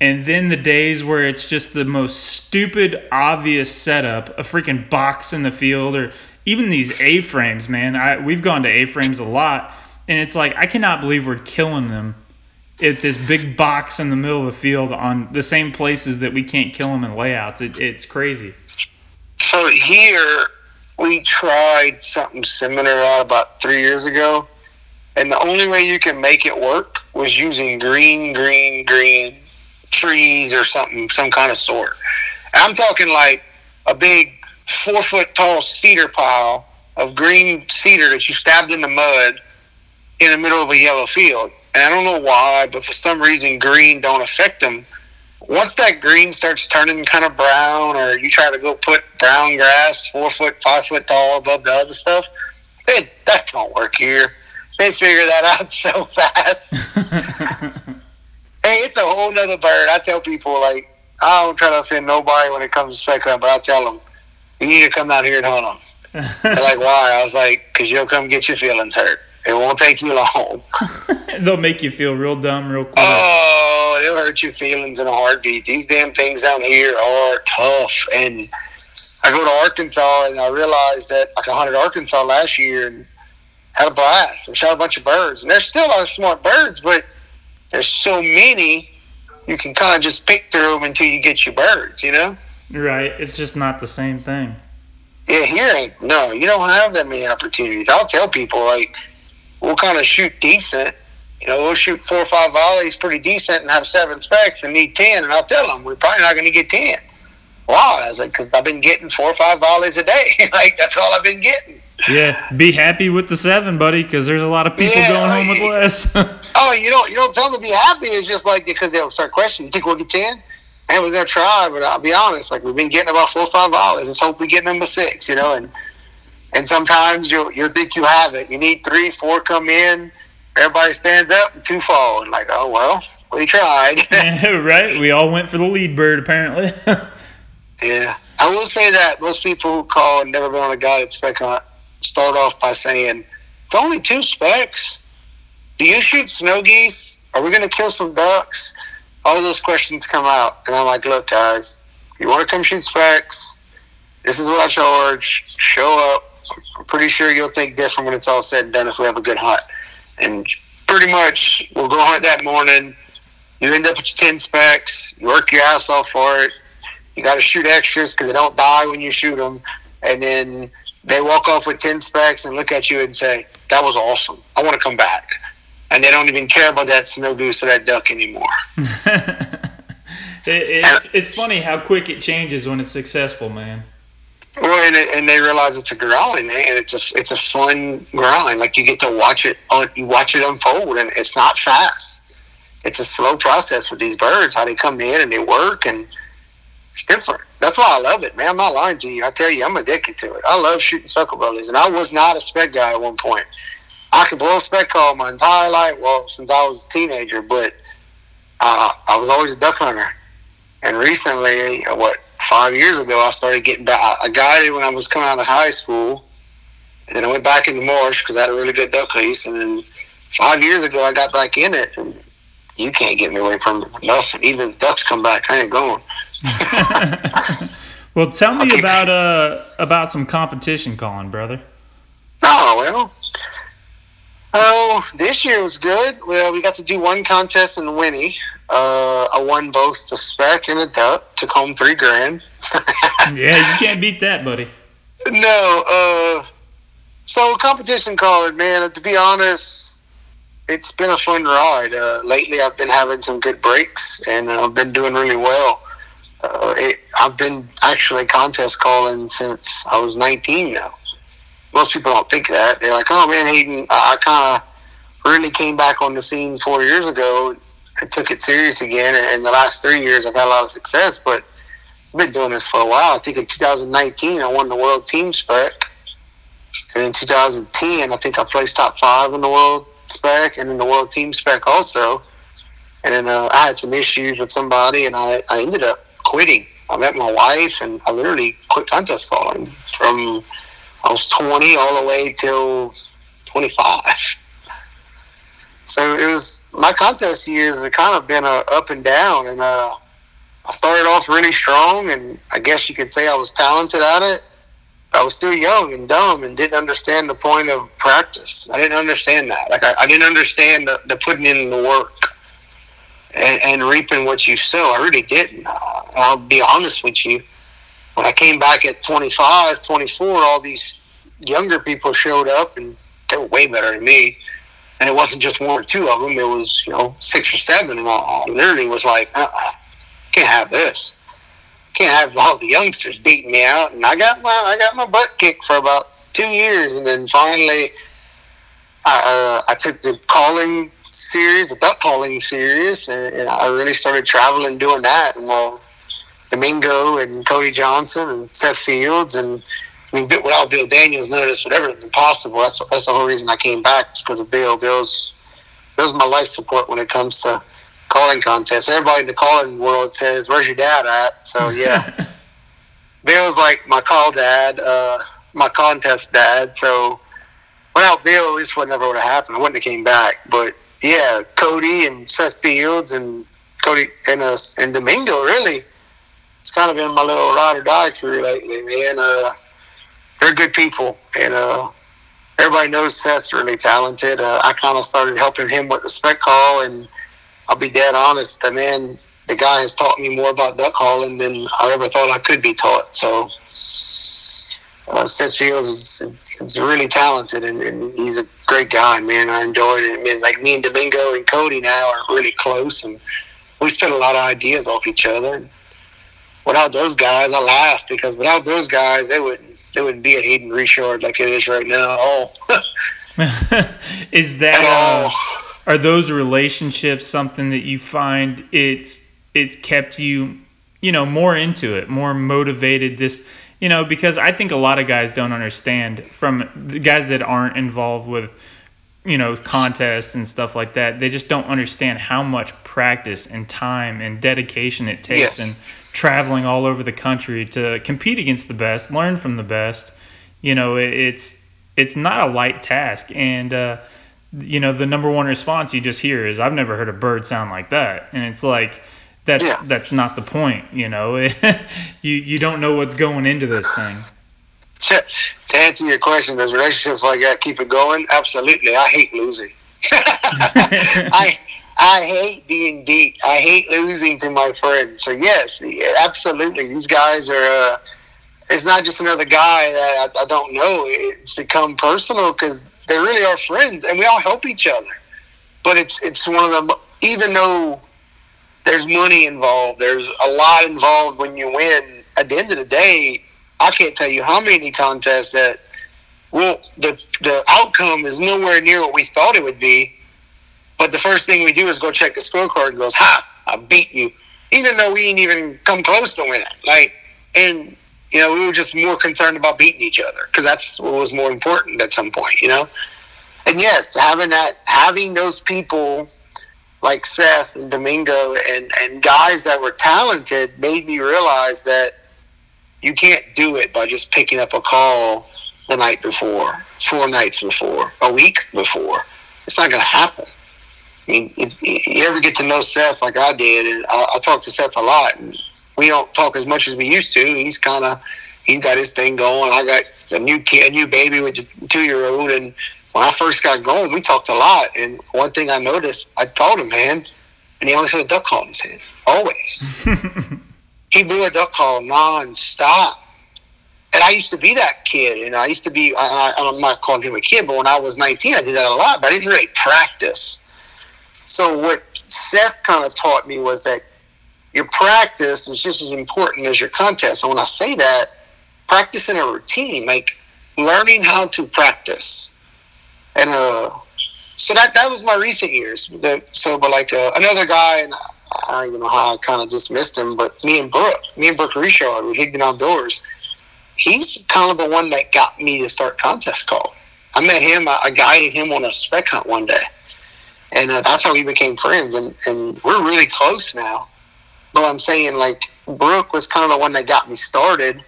And then the days where it's just the most stupid obvious setup a freaking box in the field or even these a-frames man. I, we've gone to a-frames a lot. And it's like i cannot believe we're killing them at this big box in the middle of the field on the same places that we can't kill them in layouts. It, it's crazy. So here we tried something similar out about three years ago, and the only way you can make it work was using green, green, green trees or something, some kind of sort. I'm talking like a big four foot tall cedar pile of green cedar that you stabbed in the mud in the middle of a yellow field. And I don't know why, but for some reason green don't affect them once that green starts turning kind of brown, or you try to go put brown grass four foot, five foot tall above the other stuff, it, that don't work here. They figure that out so fast. hey, it's a whole nother bird. I tell people like I don't try to offend nobody when it comes to spec hunt, but I tell them you need to come down here and hunt them. They're like, why? I was like, because you'll come get your feelings hurt. It won't take you long. They'll make you feel real dumb real quick. Oh, it'll hurt your feelings in a heartbeat. These damn things down here are tough. And I go to Arkansas and I realized that like I hunted Arkansas last year and had a blast. We shot a bunch of birds. And there's still a lot of smart birds, but there's so many you can kind of just pick through them until you get your birds, you know? right. It's just not the same thing. Yeah, here ain't no. You don't have that many opportunities. I'll tell people like we'll kind of shoot decent, you know, we'll shoot four or five volleys pretty decent and have seven specs and need 10. And I'll tell them, we're probably not going to get 10. Why? I was like, because I've been getting four or five volleys a day. like, that's all I've been getting. Yeah, be happy with the seven, buddy, because there's a lot of people Yeah, going home with less. Oh, you don't you don't tell them to be happy. It's just like because they'll start questioning. You think we'll get ten? And we're gonna try, but I'll be honest. Like we've been getting about four or five volleys. Let's hope we get number six. You know, and and sometimes you'll you'll think you have it. You need three, four come in. Everybody stands up, two fall. And like, oh well, we tried. right? We all went for the lead bird, apparently. Yeah, I will say that most people who call and never been on a guided spec hunt start off by saying, "It's only two specs. Do you shoot snow geese? Are we going to kill some ducks?" All those questions come out, and I'm like, "Look, guys, if you want to come shoot specs, this is what I charge. Show up. I'm pretty sure you'll think different when it's all said and done if we have a good hunt. And pretty much, we'll go hunt that morning. You end up with your ten specs. You work your ass off for it." You got to shoot extras because they don't die when you shoot them. And then they walk off with 10 specs and look at you and say, that was awesome. I want to come back. And they don't even care about that snow goose or that duck anymore. It, it's, it's funny how quick it changes when it's successful, man. Well, and, and they realize it's a grind, man. Eh, and it's a, it's a fun grind. Like you get to watch it, uh, you watch it unfold and it's not fast. It's a slow process with these birds, how they come in and they work and it's different. That's why I love it, man. I'm not lying to you. I tell you, I'm addicted to it. I love shooting speckle bellies, and I was not a spec guy at one point. I could blow a spec call my entire life, well, since I was a teenager, but uh, I was always a duck hunter. And recently, what, five years ago, I started getting back. I guided when I was coming out of high school, and then I went back into marsh because I had a really good duck lease. And then five years ago, I got back in it, and you can't get me away from it for nothing. Even the ducks come back, I ain't going. well, tell me about uh about some competition calling, brother. Oh well. Oh, this year was good. Well, we got to do one contest in Winnie. Uh, I won both the spec and the duck. Took home three grand. Yeah, you can't beat that, buddy. no, uh, so competition calling, man. To be honest, it's been a fun ride. Uh, lately, I've been having some good breaks, and I've been doing really well. Uh, it, I've been actually contest calling since I was 19 now. Most people don't think that. They're like, "Oh man, Hayden, I, I kind of really came back on the scene four years ago and took it serious again." And in the last three years, I've had a lot of success, but I've been doing this for a while. I think in 2019, I won the world team spec. And in 2010, I think I placed top five in the world spec and in the world team spec also. And then uh, I had some issues with somebody, and I, I ended up quitting. I met my wife, and I literally quit contest calling from I was 20 all the way till 25. So it was my contest years have kind of been uh, up and down, and uh, I started off really strong, and I guess you could say I was talented at it. I was still young and dumb and didn't understand the point of practice. I didn't understand that. Like I, I didn't understand the, the putting in the work and, and reaping what you sow. I really didn't. I'll be honest with you. When I came back at 25, 24, all these younger people showed up and they were way better than me. And it wasn't just one or two of them. It was, you know, six or seven. And I, literally was like, uh-uh, can't have this can't have all the youngsters beating me out. And I got my I got my butt kicked for about two years, and then finally, I uh, I took the calling series, the duck calling series, and, and I really started traveling doing that. And uh, Domingo and Cody Johnson and Seth Fields and. I mean, without Bill Daniels, none of this would ever have been possible. That's that's the whole reason I came back, is because of Bill. Bill's Bill's my life support when it comes to calling contests. Everybody in the calling world says, "Where's your dad at?" So yeah, Bill's like my call dad, uh, my contest dad. So without Bill, this would never would have happened. I wouldn't have came back. But yeah, Cody and Seth Fields and Cody and us and Domingo really. It's kind of been my little ride or die crew lately, man. Uh, they're good people, and uh, everybody knows Seth's really talented. Uh, I kind of started helping him with the spec call, and I'll be dead honest. The man, the guy has taught me more about duck calling than I ever thought I could be taught. So uh, Seth Fields is, is, is really talented and, and, he's a great guy, man. I enjoyed it. I mean, like me and Domingo and Cody now are really close and we spent a lot of ideas off each other. Without those guys, I laugh because without those guys, they wouldn't they wouldn't be a Hayden Richard like it is right now. Oh, is that uh, are those relationships something that you find it's it's kept you you know more into it, more motivated? This you know because I think a lot of guys don't understand from the guys that aren't involved with you know contests and stuff like that they just don't understand how much practice and time and dedication it takes yes. and traveling all over the country to compete against the best learn from the best you know it's it's not a light task and uh, you know the number one response you just hear is i've never heard a bird sound like that and it's like that's yeah. that's not the point you know you you don't know what's going into this thing to, to answer your question, does relationships like that keep it going? Absolutely. I hate losing. I I hate being beat. I hate losing to my friends. So yes, absolutely. These guys are. Uh, it's not just another guy that I, I don't know. It's become personal because they really are friends, and we all help each other. But it's it's one of them. Even though there's money involved, there's a lot involved when you win. At the end of the day, I can't tell you how many contests that well the the outcome is nowhere near what we thought it would be. But the first thing we do is go check the scorecard and goes, "Ha! I beat you," even though we didn't even come close to winning. Like, and you know, we were just more concerned about beating each other because that's what was more important at some point. You know, and yes, having that, having those people like Seth and Domingo and and guys that were talented made me realize that you can't do it by just picking up a call the night before, four nights before, a week before. It's not going to happen. I if you ever get to know Seth like I did, and I, I talk to Seth a lot, and we don't talk as much as we used to. He's kind of he's got his thing going. I got a new kid, a new baby with a two year old, and when I first got going, we talked a lot. And one thing I noticed, I told him, man, and he always had a duck call in his head, always. he blew a duck call nonstop. And I used to be that kid, and I used to be, I, am not calling him a kid, but when I was 19, I did that a lot, but I didn't really practice. So what Seth kind of taught me was that your practice is just as important as your contest. And when I say that, practice in a routine, like learning how to practice. And uh, so that that was my recent years. so, but like uh, another guy, and I don't even know how I kind of dismissed him, but me and Brooke, me and Brooke Richard with Higdon Outdoors, he's kind of the one that got me to start contest call. I met him, I, guided him on a spec hunt one day, and uh, that's how we became friends, and, and we're really close now. But I'm saying, like, Brooke was kind of the one that got me started,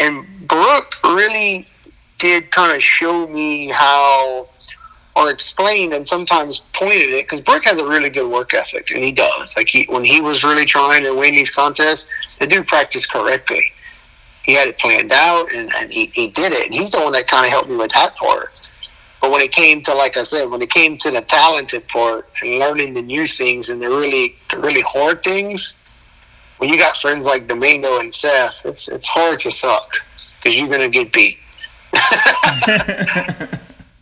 and Brooke really did kind of show me how or explained and sometimes pointed it because Brooke has a really good work ethic and he does. Like he when he was really trying to win these contests, the dude practiced correctly. He had it planned out and, and he, he did it. And he's the one that kind of helped me with that part. But when it came to, like I said, when it came to the talented part and learning the new things and the really, the really hard things, when you got friends like Domingo and Seth, it's it's hard to suck because you're gonna get beat.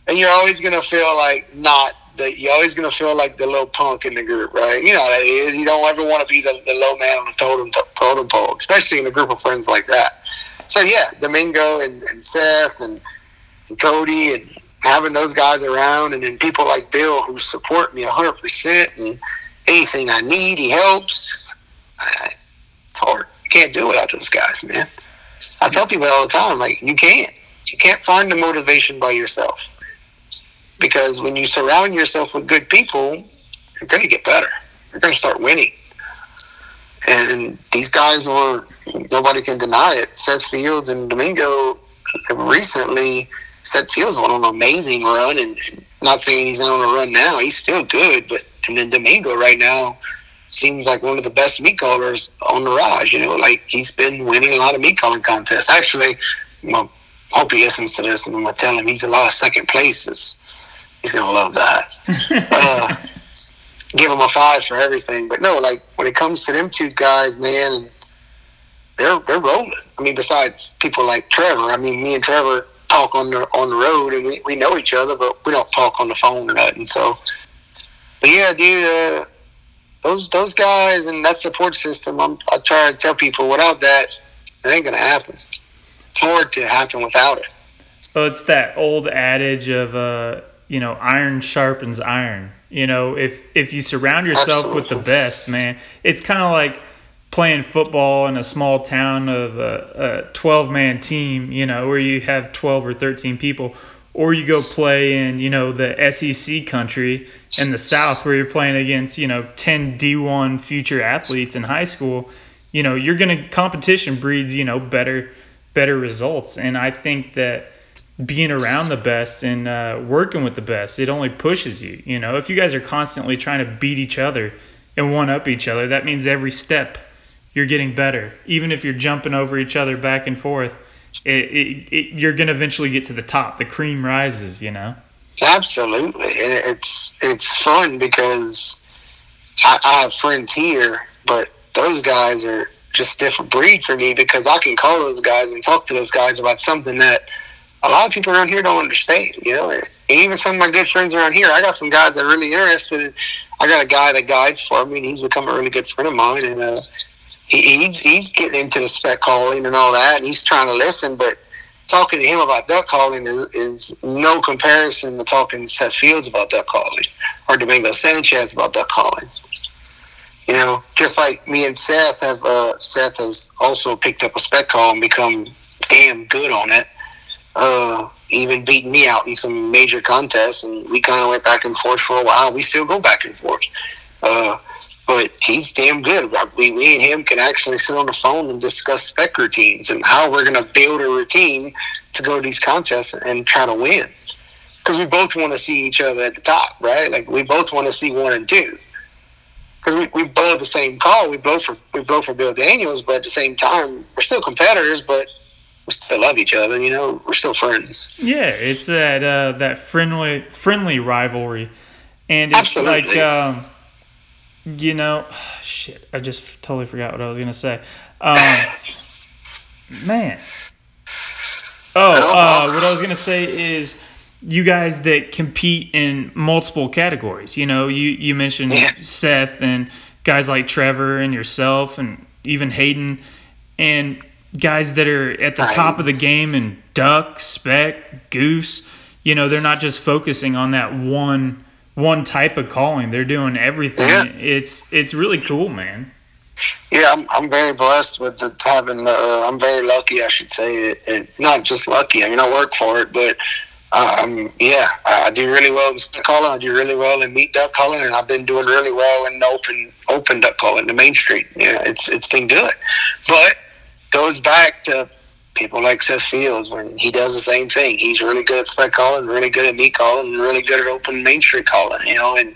and you're always gonna feel like not the you're always gonna feel like the little punk in the group, right? You know that is. You don't ever want to be the, the low man on the totem totem pole, especially in a group of friends like that. So yeah, Domingo and, and Seth and, and Cody and having those guys around, and then people like Bill who support me hundred percent, and anything I need, he helps. It's hard. You can't do it without those guys, man. I tell people all the time, like you can't. You can't find the motivation by yourself because when you surround yourself with good people, you're going to get better. You're going to start winning. And these guys were, nobody can deny it. Seth Fields and Domingo recently, Seth Fields went on an amazing run. And not saying he's not on a run now, he's still good. But, and then Domingo right now seems like one of the best meat callers on the rise. You know, like he's been winning a lot of meat calling contests. Actually, you know, hope he listens to this and I'm to tell him he's a lot of second places he's gonna love that. uh, give him a five for everything. But no, like when it comes to them two guys, man, they're they're rolling. I mean, besides people like Trevor. I mean, me and Trevor talk on the on the road, and we, we know each other, but we don't talk on the phone or nothing. So, but yeah, dude, uh, those those guys and that support system, I'm, I try to tell people without that, it ain't gonna happen. It's hard to happen without it. So it's that old adage of uh, you know, iron sharpens iron. You know, if if you surround yourself Absolutely. with the best, man, it's kind of like playing football in a small town of a, a 12 man team, you know, where you have 12 or 13 people, or you go play in, you know, the SEC country in the South where you're playing against, you know, 10 D1 future athletes in high school, you know, you're going to competition breeds, you know, better better results. And I think that being around the best and uh, working with the best, it only pushes you. You know, if you guys are constantly trying to beat each other and one up each other, that means every step you're getting better. Even if you're jumping over each other back and forth, it, it, it, you're going to eventually get to the top. The cream rises, you know. Absolutely, it's it's fun because I, I have friends here, but those guys are just different breed for me because I can call those guys and talk to those guys about something that a lot of people around here don't understand. You know, even some of my good friends around here, I got some guys that are really interested. I got a guy that guides for me, and he's become a really good friend of mine. And uh, he's he's getting into the spec calling and all that, and he's trying to listen. But talking to him about duck calling is, is no comparison to talking to Seth Fields about duck calling or Domingo Sanchez about duck calling. You know, just like me and Seth have, uh, Seth has also picked up a spec call and become damn good on it. Uh, even beating me out in some major contests, and we kind of went back and forth for a while. We still go back and forth. Uh, but he's damn good. We, we and him can actually sit on the phone and discuss spec routines and how we're going to build a routine to go to these contests and try to win. Because we both want to see each other at the top, right? Like we both want to see one and two. Because we, we both the same call. We both for we both for Bill Daniels, but at the same time, we're still competitors, but we still love each other. You know, we're still friends. Yeah, it's that uh, that friendly friendly rivalry, and it's Absolutely. like. Um, you know, shit, I just totally forgot what I was gonna say. Um, man. Oh, uh, what I was gonna say is you guys that compete in multiple categories. You know, you you mentioned Seth and guys like Trevor and yourself and even Hayden and guys that are at the top of the game in duck, spec, goose. You know, they're not just focusing on that one one type of calling. They're doing everything. Yeah. It's it's really cool, man. Yeah, I'm, I'm very blessed with the, having. Uh, I'm very lucky, I should say, and not just lucky. I mean, I work for it, but um, yeah, I do really well in duck calling. I do really well in meat duck calling, and I've been doing really well in open open duck calling, the Main Street. Yeah, it's it's been good, but goes back to people like Seth Fields when he does the same thing. He's really good at spec calling, really good at meat calling, and really good at open main street calling. You know, and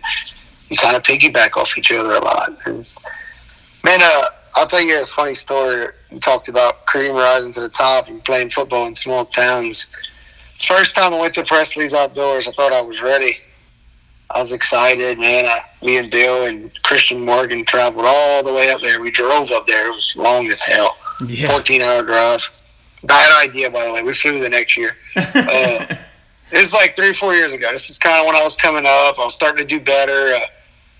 you kind of piggyback off each other a lot. And man, uh, I'll tell you a funny story. You talked about cream rising to the top and playing football in small towns. First time I went to Presley's Outdoors, I thought I was ready. I was excited, man. I, me and Bill and Christian Morgan traveled all the way up there. We drove up there. It was long as hell. Yeah. 14 hour drive. Bad idea, by the way. We flew the next year. Uh, it was like three, or four years ago. This is kind of when I was coming up. I was starting to do better. Uh,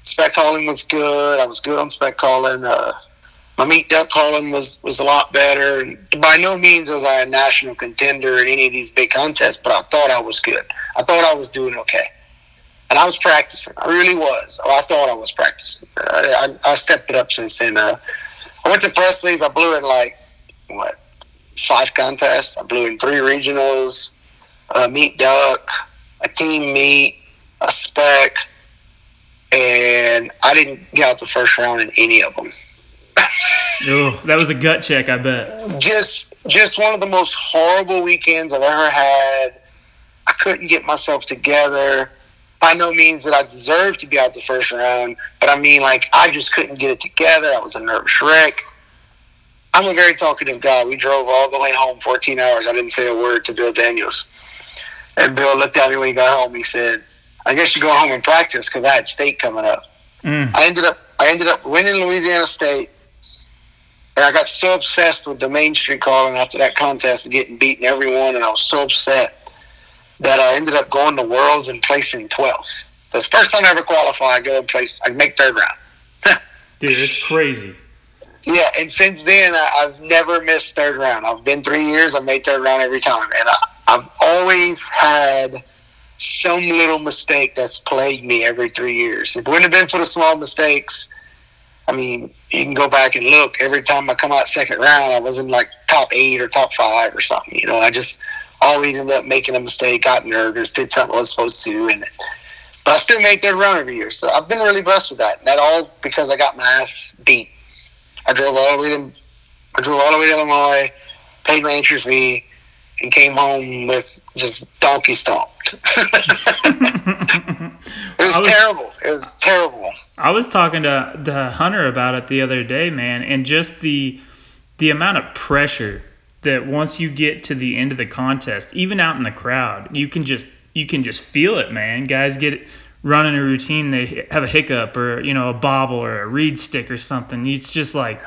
spec calling was good. I was good on spec calling. Uh, my meat duck calling was, was a lot better. And by no means was I a national contender in any of these big contests, but I thought I was good. I thought I was doing okay. And I was practicing. I really was. I thought I was practicing. I, I, I stepped it up since then. Uh, I went to Presley's. I blew it like, what, five contests. I blew in three regionals, a meat duck, a team meat, a spec, and I didn't get out the first round in any of them. oh, that was a gut check, I bet. Just, just one of the most horrible weekends I've ever had. I couldn't get myself together. By no means that I deserved to be out the first round, but I mean, like, I just couldn't get it together. I was a nervous wreck. I'm a very talkative guy. We drove all the way home 14 hours. I didn't say a word to Bill Daniels. And Bill looked at me when he got home. He said, "I guess you go home and practice because I had state coming up." Mm. I ended up I ended up winning Louisiana State. And I got so obsessed with the Main Street calling after that contest and getting beaten everyone, and I was so upset that I ended up going to Worlds and placing 12th. So the first time I ever qualify. I go and place, I make third round. Dude, it's crazy. Yeah, and since then I, I've never missed third round. I've been three years. I've made third round every time, and I, I've always had some little mistake that's plagued me every three years. If it wouldn't have been for the small mistakes, I mean, you can go back and look. Every time I come out second round, I was in like top eight or top five or something. You know, I just always ended up making a mistake, got nervous, did something I was supposed to, and but I still make third round every year. So I've been really blessed with that. And that all because I got my ass beat. I drove all the way to I drove all the way to Illinois, paid my entry fee, and came home with just donkey stomped. it was, was- terrible. It was terrible. I was talking to the Hunter about it the other day, man, and just the the amount of pressure that once you get to the end of the contest, even out in the crowd, you can just you can just feel it, man. Guys get running a routine, they have a hiccup or you know a bobble or a reed stick or something. It's just like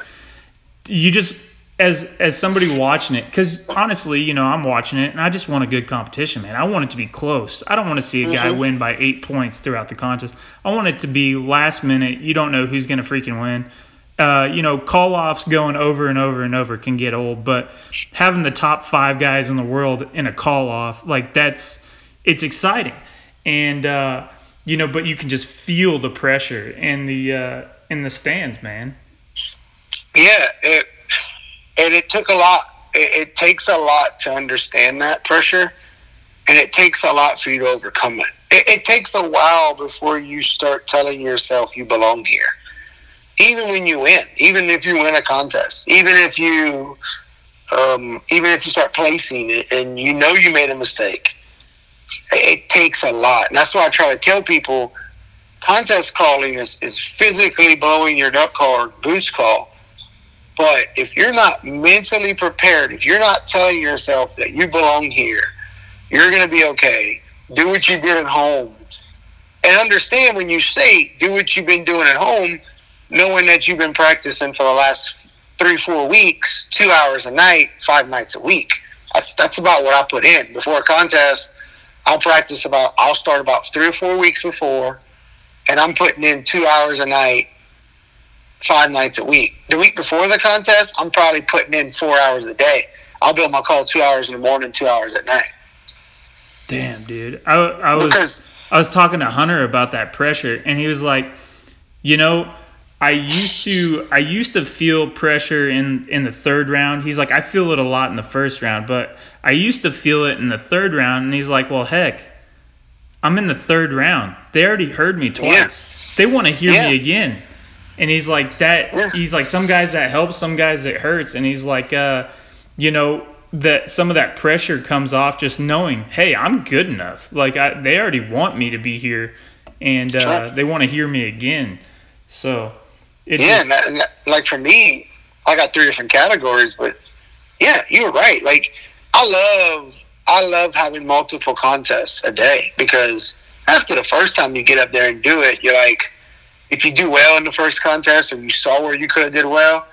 you just as as somebody watching it because honestly you know i'm watching it and i just want a good competition man. I want it to be close. I don't want to see a guy win by eight points throughout the contest. I want it to be last minute you don't know who's going to freaking win. Uh, you know call offs going over and over and over can get old but having the top five guys in the world in a call off like that's it's exciting. And uh, you know but you can just feel the pressure in the uh, in the stands man Yeah, it, and it took a lot. It, it takes a lot to understand that pressure, and it takes a lot for you to overcome it. it. It takes a while before you start telling yourself you belong here. Even when you win, even if you win a contest, even if you, um, even if you start placing it and you know you made a mistake, it takes a lot. And that's why I try to tell people contest calling is, is physically blowing your duck call or goose call. But if you're not mentally prepared, if you're not telling yourself that you belong here, you're going to be okay. Do what you did at home. And understand when you say do what you've been doing at home, knowing that you've been practicing for the last three, four weeks, two hours a night, five nights a week. That's, that's about what I put in. Before a contest, I'll practice about, I'll start about three or four weeks before, and I'm putting in two hours a night five nights a week. The week before the contest, I'm probably putting in four hours a day. I'll build my call two hours in the morning, two hours at night. damn dude i, I was Because I was talking to Hunter about that pressure, and he was like, you know, I used to I used to feel pressure in in the third round. He's like, I feel it a lot in the first round, but I used to feel it in the third round. And he's like, well, heck, I'm in the third round. They already heard me twice. They want to hear Yeah. me again. And he's like that. He's like some guys that helps, some guys that hurts. And he's like, uh, you know, that some of that pressure comes off just knowing, hey, I'm good enough. Like I, they already want me to be here, and uh, they want to hear me again. So, it yeah, just- and that, like for me, I got three different categories, but yeah, you're right. Like I love, I love having multiple contests a day because after the first time you get up there and do it, you're like, if you do well in the first contest or you saw where you could have did well,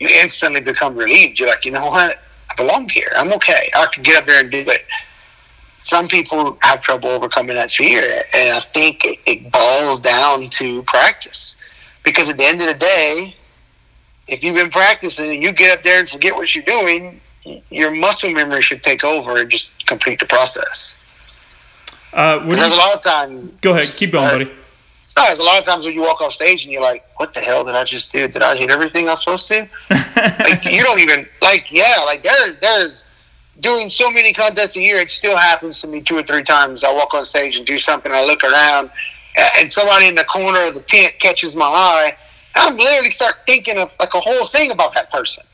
you instantly become relieved. You're like, you know what? I belong here. I'm okay. I can get up there and do it. Some people have trouble overcoming that fear, and I think it, boils down to practice. Because at the end of the day, if you've been practicing and you get up there and forget what you're doing, your muscle memory should take over and just complete the process. uh, There's a lot of times. go ahead, keep going, uh, buddy. No, there's a lot of times when you walk off stage and you're like, "What the hell did I just do? Did I hit everything I was supposed to?" like you don't even like yeah like there's there's doing so many contests a year it still happens to me two or three times i walk on stage and do something i look around and somebody in the corner of the tent catches my eye i'm literally start thinking of like a whole thing about that person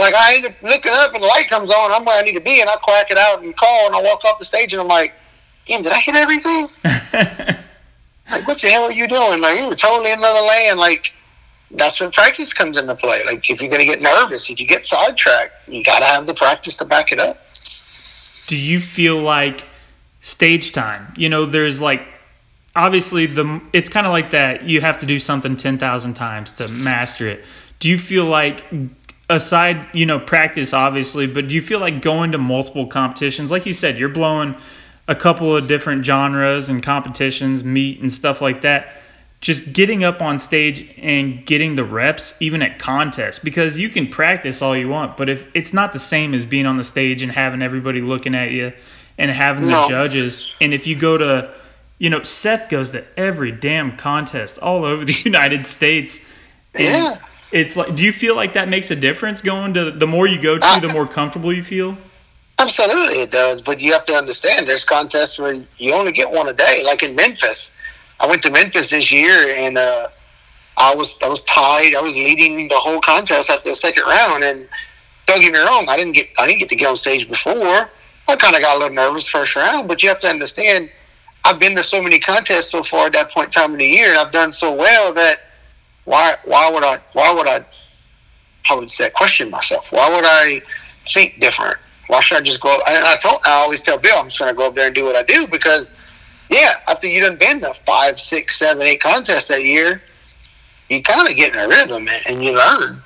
like i end up looking up and the light comes on. I'm where i need to be and i quack it out and call and i walk off the stage and i'm like damn did i hit everything? Like what the hell are you doing? Like you were totally in another lane like that's when practice comes into play. Like if you're going to get nervous, if you get sidetracked, you got to have the practice to back it up. do you feel like stage time? You know there's like obviously the it's kind of like that you have to do something 10,000 times to master it. Do you feel like aside, you know, practice obviously, but do you feel like going to multiple competitions? Like you said, you're blowing a couple of different genres and competitions, meat and stuff like that. Just getting up on stage and getting the reps, even at contests, because you can practice all you want, but if it's not the same as being on the stage and having everybody looking at you and having the No. judges, and if you go to, you know, Seth goes to every damn contest all over the United States. Yeah. It's like, do you feel like that makes a difference going to the more you go to, the more comfortable you feel? Absolutely, it does. But you have to understand, there's contests where you only get one a day. Like in Memphis, I went to Memphis this year, and uh, I was I was tied. I was leading the whole contest after the second round, and don't get me wrong, I didn't get I didn't get to get on stage before. I kind of got a little nervous first round, but you have to understand, I've been to so many contests so far at that point in time in the year, and I've done so well that why why would I why would I I would say question myself? Why would I think different? Why should I just go? And I told, I always tell Bill, I'm just going to go up there and do what I do because, yeah, after you done been to five, six, seven, eight contests that year, you kind of get in a rhythm and, and you learn.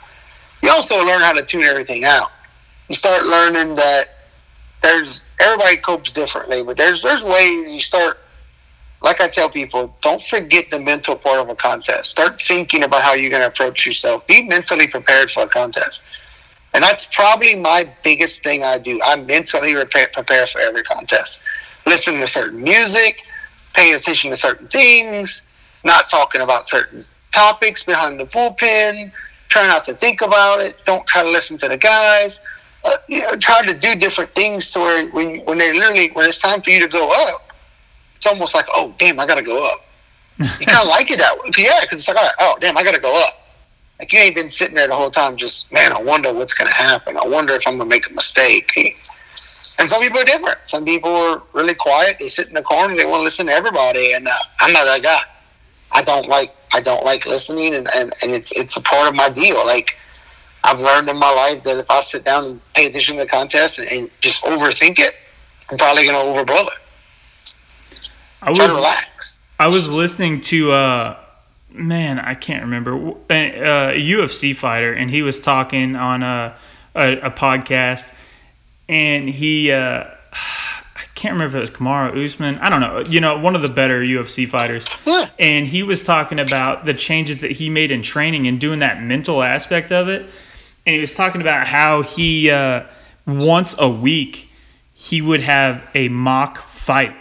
You also learn how to tune everything out. You start learning that there's everybody copes differently, but there's there's ways you start. Like I tell people, don't forget the mental part of a contest. Start thinking about how you're going to approach yourself. Be mentally prepared for a contest. And that's probably my biggest thing I do. I mentally prepare, prepare for every contest. Listen to certain music, paying attention to certain things, not talking about certain topics behind the bullpen, try not to think about it, don't try to listen to the guys. Uh, you know, try to do different things to where when, when they literally, when it's time for you to go up, it's almost like, oh, damn, I got to go up. You kind of like it that way. Yeah, because it's like, oh, damn, I got to go up. Like you ain't been sitting there the whole time, just man. I wonder what's going to happen. I wonder if I'm going to make a mistake. And some people are different. Some people are really quiet. They sit in the corner. They want to listen to everybody. And uh, I'm not that guy. I don't like. I don't like listening, and, and, and it's it's a part of my deal. Like I've learned in my life that if I sit down and pay attention to the contest and, and just overthink it, I'm probably going to overblow it. I Try to was relax. I was listening to uh man, I can't remember a, a UFC fighter, and he was talking on a a, a podcast, and he uh, I can't remember if it was Kamaru Usman. I don't know. You know, one of the better UFC fighters. Yeah. And he was talking about the changes that he made in training and doing that mental aspect of it. And he was talking about how he uh, once a week he would have a mock fight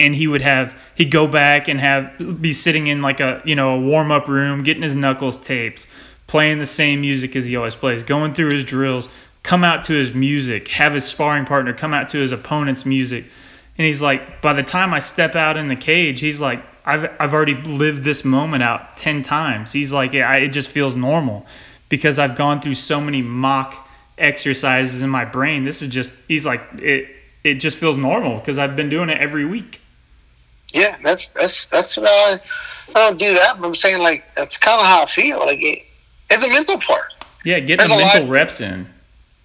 and he would have he'd go back and have be sitting in like a you know a warm up room, getting his knuckles tapes, playing the same music as he always plays, going through his drills, come out to his music, have his sparring partner come out to his opponent's music, and he's like, by the time I step out in the cage, he's like, I've I've already lived this moment out ten times. He's like, I, it just feels normal because I've gone through so many mock exercises in my brain. This is just he's like it. It just feels normal because I've been doing it every week. Yeah, that's that's that's what I, I don't do that, but I'm saying like that's kind of how I feel. Like it, it's a mental part. Yeah, get There's the mental lot- reps in.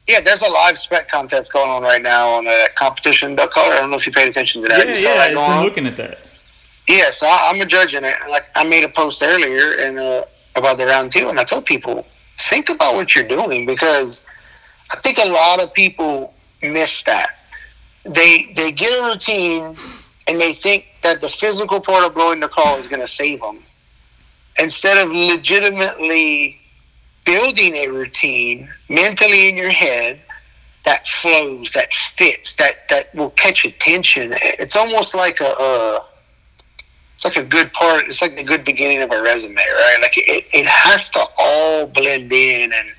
Yeah, there's a live spec contest going on right now on a competition. Duck color. I don't know if you paid attention to that. Yeah, yeah, I've been on? looking at that. Yeah, so I, I'm a judge in it. Like I made a post earlier and uh, about the round two, and I told people think about what you're doing because I think a lot of people miss that. They they get a routine and they think that the physical part of blowing the call is going to save them, instead of legitimately building a routine mentally in your head that flows, that fits, that that will catch attention. It's almost like a. it's like a good part. It's like the good beginning of a resume, right? Like it, it has to all blend in, and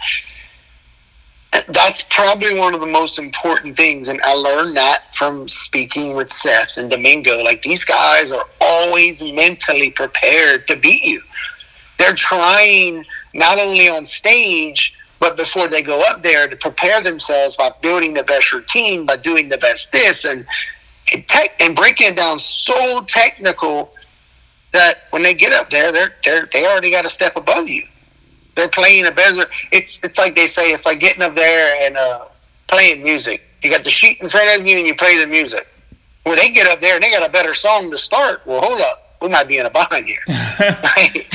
that's probably one of the most important things. And I learned that from speaking with Seth and Domingo. Like these guys are always mentally prepared to beat you. They're trying not only on stage, but before they go up there to prepare themselves by building the best routine, by doing the best this, and and breaking it down so technical that when they get up there, they're they're they already got a step above you. They're playing a better. It's it's like they say. It's like getting up there and uh, playing music. You got the sheet in front of you and you play the music. Well, they get up there and they got a better song to start. Well, hold up. we might be in a bind here. like,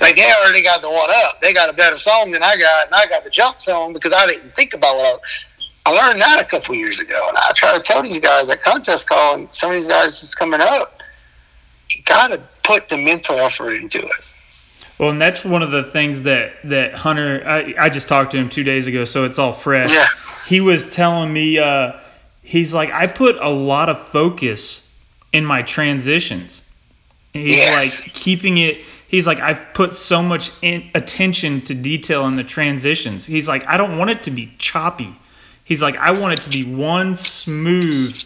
like, they already got the one up. They got a better song than I got, and I got the jump song because I didn't think about what I, I learned that a couple years ago. And I try to tell these guys at contest call, and some of these guys just coming up, you got to put the mental effort into it. Well, and that's one of the things that that Hunter. I, I just talked to him two days ago, so it's all fresh. Yeah. He was telling me, uh, he's like, I put a lot of focus in my transitions. He's Yes. like keeping it. He's like, I've put so much in, attention to detail in the transitions. He's like, I don't want it to be choppy. He's like, I want it to be one smooth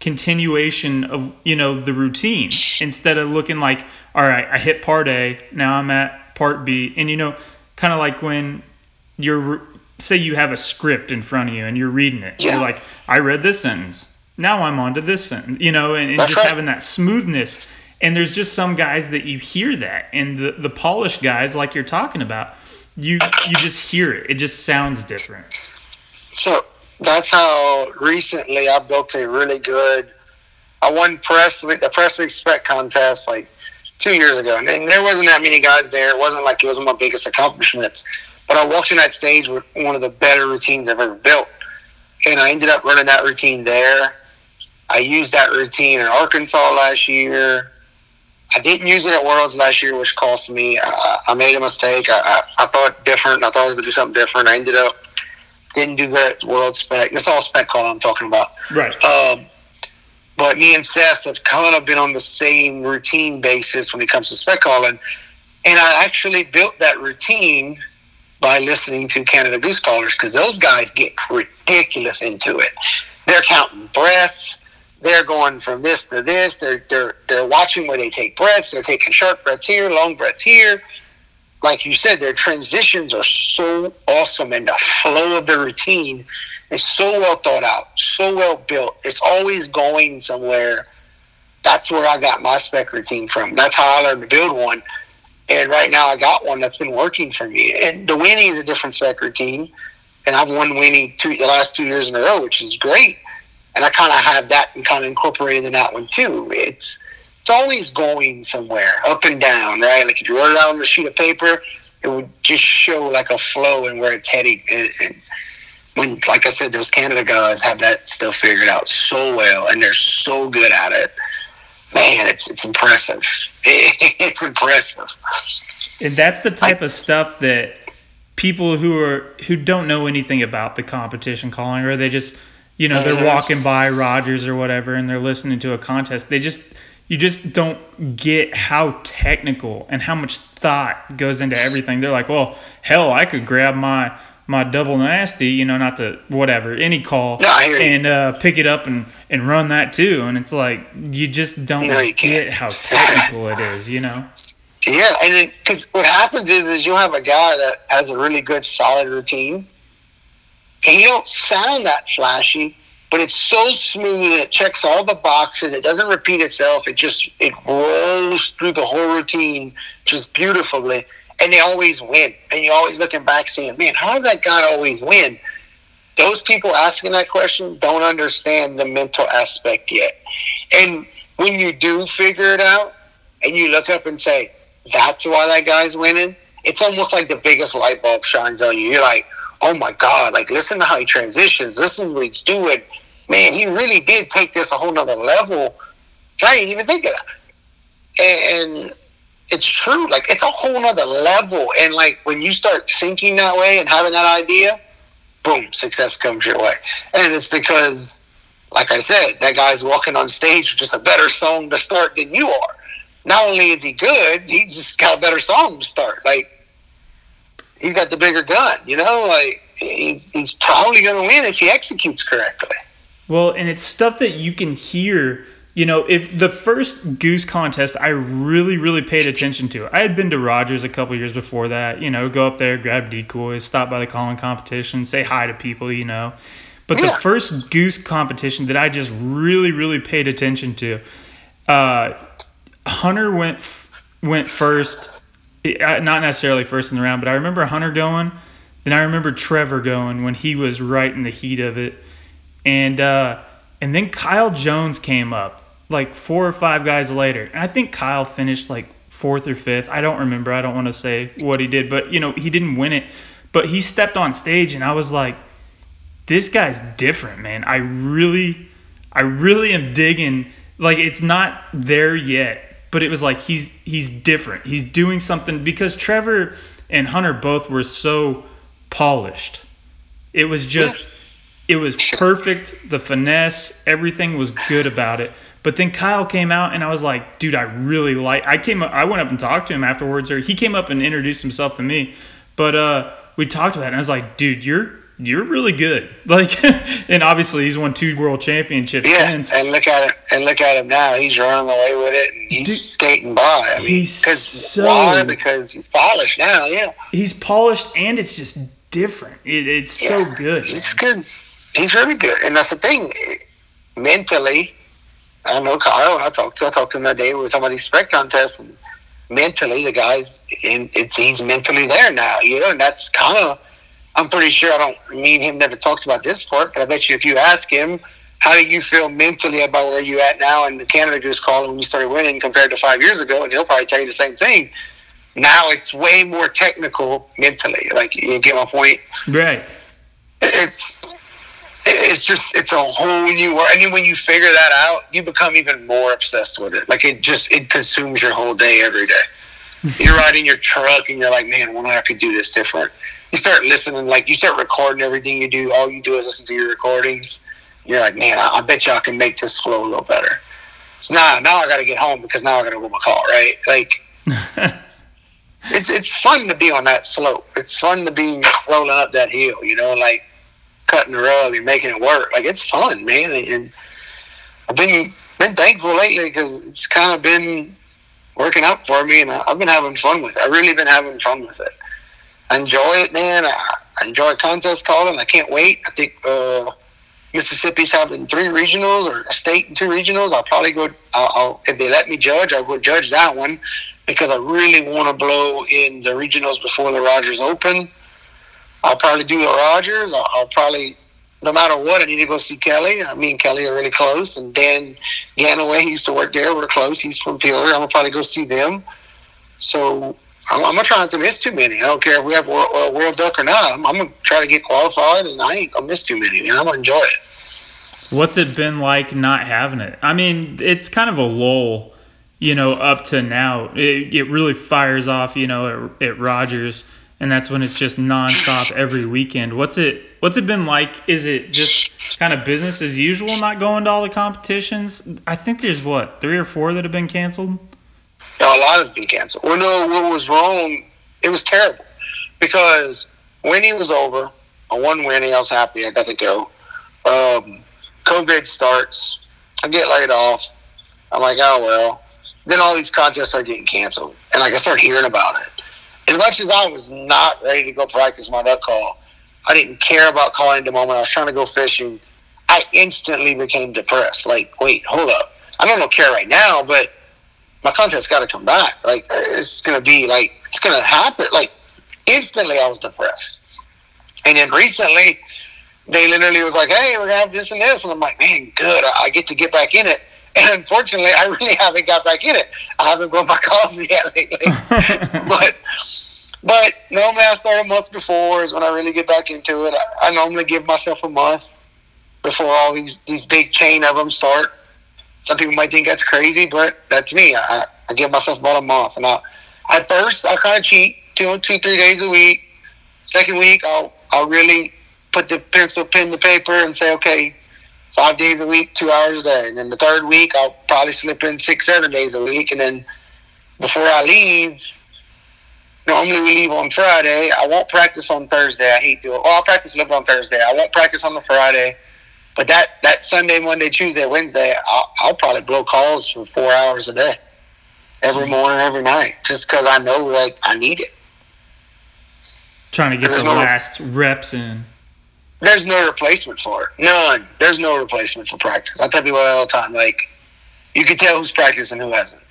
continuation of you know the routine. Instead of looking like all right i hit part a now i'm at part b. And you know kind of like when you're say you have a script in front of you and you're reading it. Yeah. you're like i read this sentence. Now i'm on to this sentence you know and, and just right. having that smoothness. And there's just some guys that you hear that. And the, the polished guys like you're talking about you you just hear it. It just sounds different. So that's how recently I built a really good. I won press the press spec contest like two years ago, and there wasn't that many guys there. It wasn't like it was my biggest accomplishments, but I walked in that stage with one of the better routines I've ever built, and I ended up running that routine there. I used that routine in Arkansas last year. I didn't use it at Worlds last year, which cost me. I, I made a mistake. I, I, I thought different. I thought I was going to do something different. I ended up didn't do that at World Spec. That's all spec call I'm talking about. right Um, but me and Seth have kind of been on the same routine basis when it comes to spec calling. And I actually built that routine by listening to Canada Goose Callers because those guys get ridiculous into it. They're counting breaths. They're going from this to this. They're they're they're watching where they take breaths. They're taking short breaths here, long breaths here. Like you said, their transitions are so awesome, and the flow of the routine is so well thought out, so well built. It's always going somewhere. That's where I got my spec routine from. That's how I learned to build one. And right now I got one that's been working for me. And the winning is a different spec routine. And I've won winning two, the last two years in a row, which is great. And I kind of have that and kind of incorporated in that one too. It's it's always going somewhere, up and down, right? Like if you wrote it out on a sheet of paper, it would just show like a flow and where it's heading. And, and when, like I said, those Canada guys have that stuff figured out so well, and they're so good at it. Man, it's it's impressive. It's impressive. and that's the type of stuff that people who are who don't know anything about the competition calling or they just you know they're Mhm. walking by Rogers or whatever and they're listening to a contest they just you just don't get how technical and how much thought goes into everything. They're like well hell I could grab my my double nasty you know not to whatever any call No, I hear you. and uh, pick it up and and run that too. And it's like you just don't No, you get how technical it is you know? Yeah, and because what happens is, is you'll have a guy that has a really good, solid routine, and you don't sound that flashy, but it's so smooth. It checks all the boxes. It doesn't repeat itself. It just it rolls through the whole routine just beautifully, and they always win. And you're always looking back, saying, "Man, how does that guy always win?" Those people asking that question don't understand the mental aspect yet. And when you do figure it out, and you look up and say, that's why that guy's winning, it's almost like the biggest light bulb shines on you. You're like, oh my God, like listen to how he transitions, listen to what he's doing. Man, he really did take this a whole nother level. I didn't even think of that. And it's true, like it's a whole nother level. And like when you start thinking that way and having that idea, boom, success comes your way. And it's because, like I said, that guy's walking on stage with just a better song to start than you are not only is he good, he's just got a better song to start. Like he's got the bigger gun, you know. Like he's he's probably going to win if he executes correctly. Well, and it's stuff that you can hear. You know, if the first goose contest I really, really paid attention to, I had been to Rogers a couple years before that. You know, go up there, grab decoys, stop by the calling competition, say hi to people. You know, but the first goose competition that I just really, really paid attention to, uh, Hunter went went first. Not necessarily first in the round, but I remember Hunter going. Then I remember Trevor going when he was right in the heat of it and uh, and then Kyle Jones came up, like four or five guys later. And I think Kyle finished like fourth or fifth. I don't remember. I don't want to say what he did, but you know, he didn't win it. But he stepped on stage and I was like, this guy's different, man. I really I really am digging like it's not there yet, but it was like he's he's different. He's doing something because Trevor and Hunter both were so polished. It was just it was perfect. The finesse, everything was good about it. But then Kyle came out, and I was like, dude, I really like. I came, up, I went up and talked to him afterwards, or he came up and introduced himself to me. But uh, we talked about it, and I was like, dude, you're you're really good. Like, and obviously he's won two world championships Yeah, since. and look at him, and look at him now. He's running away with it, and he's Dude, skating by. I mean, he's because so- why? Because he's polished now. Yeah, He's polished, and it's just different. It, it's Yeah. so good. He's good. He's really good, and that's the thing. Mentally, I know Kyle. I talked. To, I talked to him that day with some of these spec contests, and mentally, the guys, in it's he's mentally there now. You know, and that's kind of. I'm pretty sure. I don't. Me and him never talks about this part, but I bet you if you ask him, how do you feel mentally about where you at now in the Canada Goose Call when you started winning compared to five years ago, and he'll probably tell you the same thing. Now it's way more technical mentally. Like you get my point Right. it's it's just it's a whole new world. And then when you figure that out, you become even more obsessed with it. Like it just it consumes your whole day every day. You're riding your truck and you're like, man, wonder I could do this different. You start listening, like you start recording everything you do. All you do is listen to your recordings. You're like, man, I, I bet you I can make this flow a little better. So now, now I got to get home because now I got to go my car, right? Like it's it's fun to be on that slope. It's fun to be rolling up that hill, you know, like cutting the rug and making it work. Like it's fun, man. And, I've been been thankful lately because it's kind of been working out for me, and I've been having fun with it. I really been having fun with it. Enjoy it, man. I, enjoy contest calling. I can't wait. I think uh, Mississippi's having three regionals or a state and two regionals. I'll probably go. I'll, I'll if they let me judge, I'll go judge that one because I really want to blow in the regionals before the Rogers Open. I'll probably do the Rogers. I'll, I'll probably, no matter what, I need to go see Kelly. I mean, Kelly are really close, and Dan Ganaway, he used to work there. We're close. He's from Peoria. I'm gonna probably go see them. So I'm, I'm gonna try not to miss too many. I don't care if we have World, uh, World Duck or not. I'm, I'm gonna try to get qualified, and I ain't gonna miss too many. And I'm gonna enjoy it. What's it been like not having it? I mean, it's kind of a lull, you know, up to now. It, it really fires off, you know, at, at Rogers, and that's when it's just nonstop every weekend. What's it? What's it been like? Is it just kind of business as usual, not going to all the competitions? I think there's what three or four that have been canceled. A lot has been canceled. Well, no, what was wrong? It was terrible because Winnie was over. I won Winnie. I was happy. I got to go. Um, COVID starts. I get laid off. I'm like, oh well. Then all these contests are getting canceled, and like I start hearing about it. As much as I was not ready to go practice my duck call, I didn't care about calling the moment. I was trying to go fishing. I instantly became depressed. Like, wait, hold up. I don't care right now, but my content's got to come back. Like it's gonna be like it's gonna happen. Like instantly, I was depressed. And then recently, they literally was like, "Hey, we're gonna have this and this," and I'm like, "Man, good. I, I get to get back in it." And unfortunately, I really haven't got back in it. I haven't grown my calls yet lately. but but normally I start a month before is when I really get back into it. I, I normally give myself a month before all these these big chain of them start. Some people might think that's crazy, but that's me. I, I give myself about a month, and I, at first I kind of cheat two, two, three days a week. Second week, I'll I'll really put the pencil, pen, to paper, and say, okay, five days a week, two hours a day. And then the third week, I'll probably slip in six, seven days a week, and then before I leave. Normally we leave on Friday. I won't practice on Thursday. I hate doing. Well, I'll practice a little on Thursday. I won't practice on the Friday. But that, that Sunday, Monday, Tuesday, Wednesday, I'll, I'll probably blow calls for four hours a day, every mm-hmm. morning, every night, just because I know like I need it. Trying to get the no- last reps in. There's no replacement for it. None. There's no replacement for practice. I tell people that all the time. Like, you can tell who's practicing who hasn't,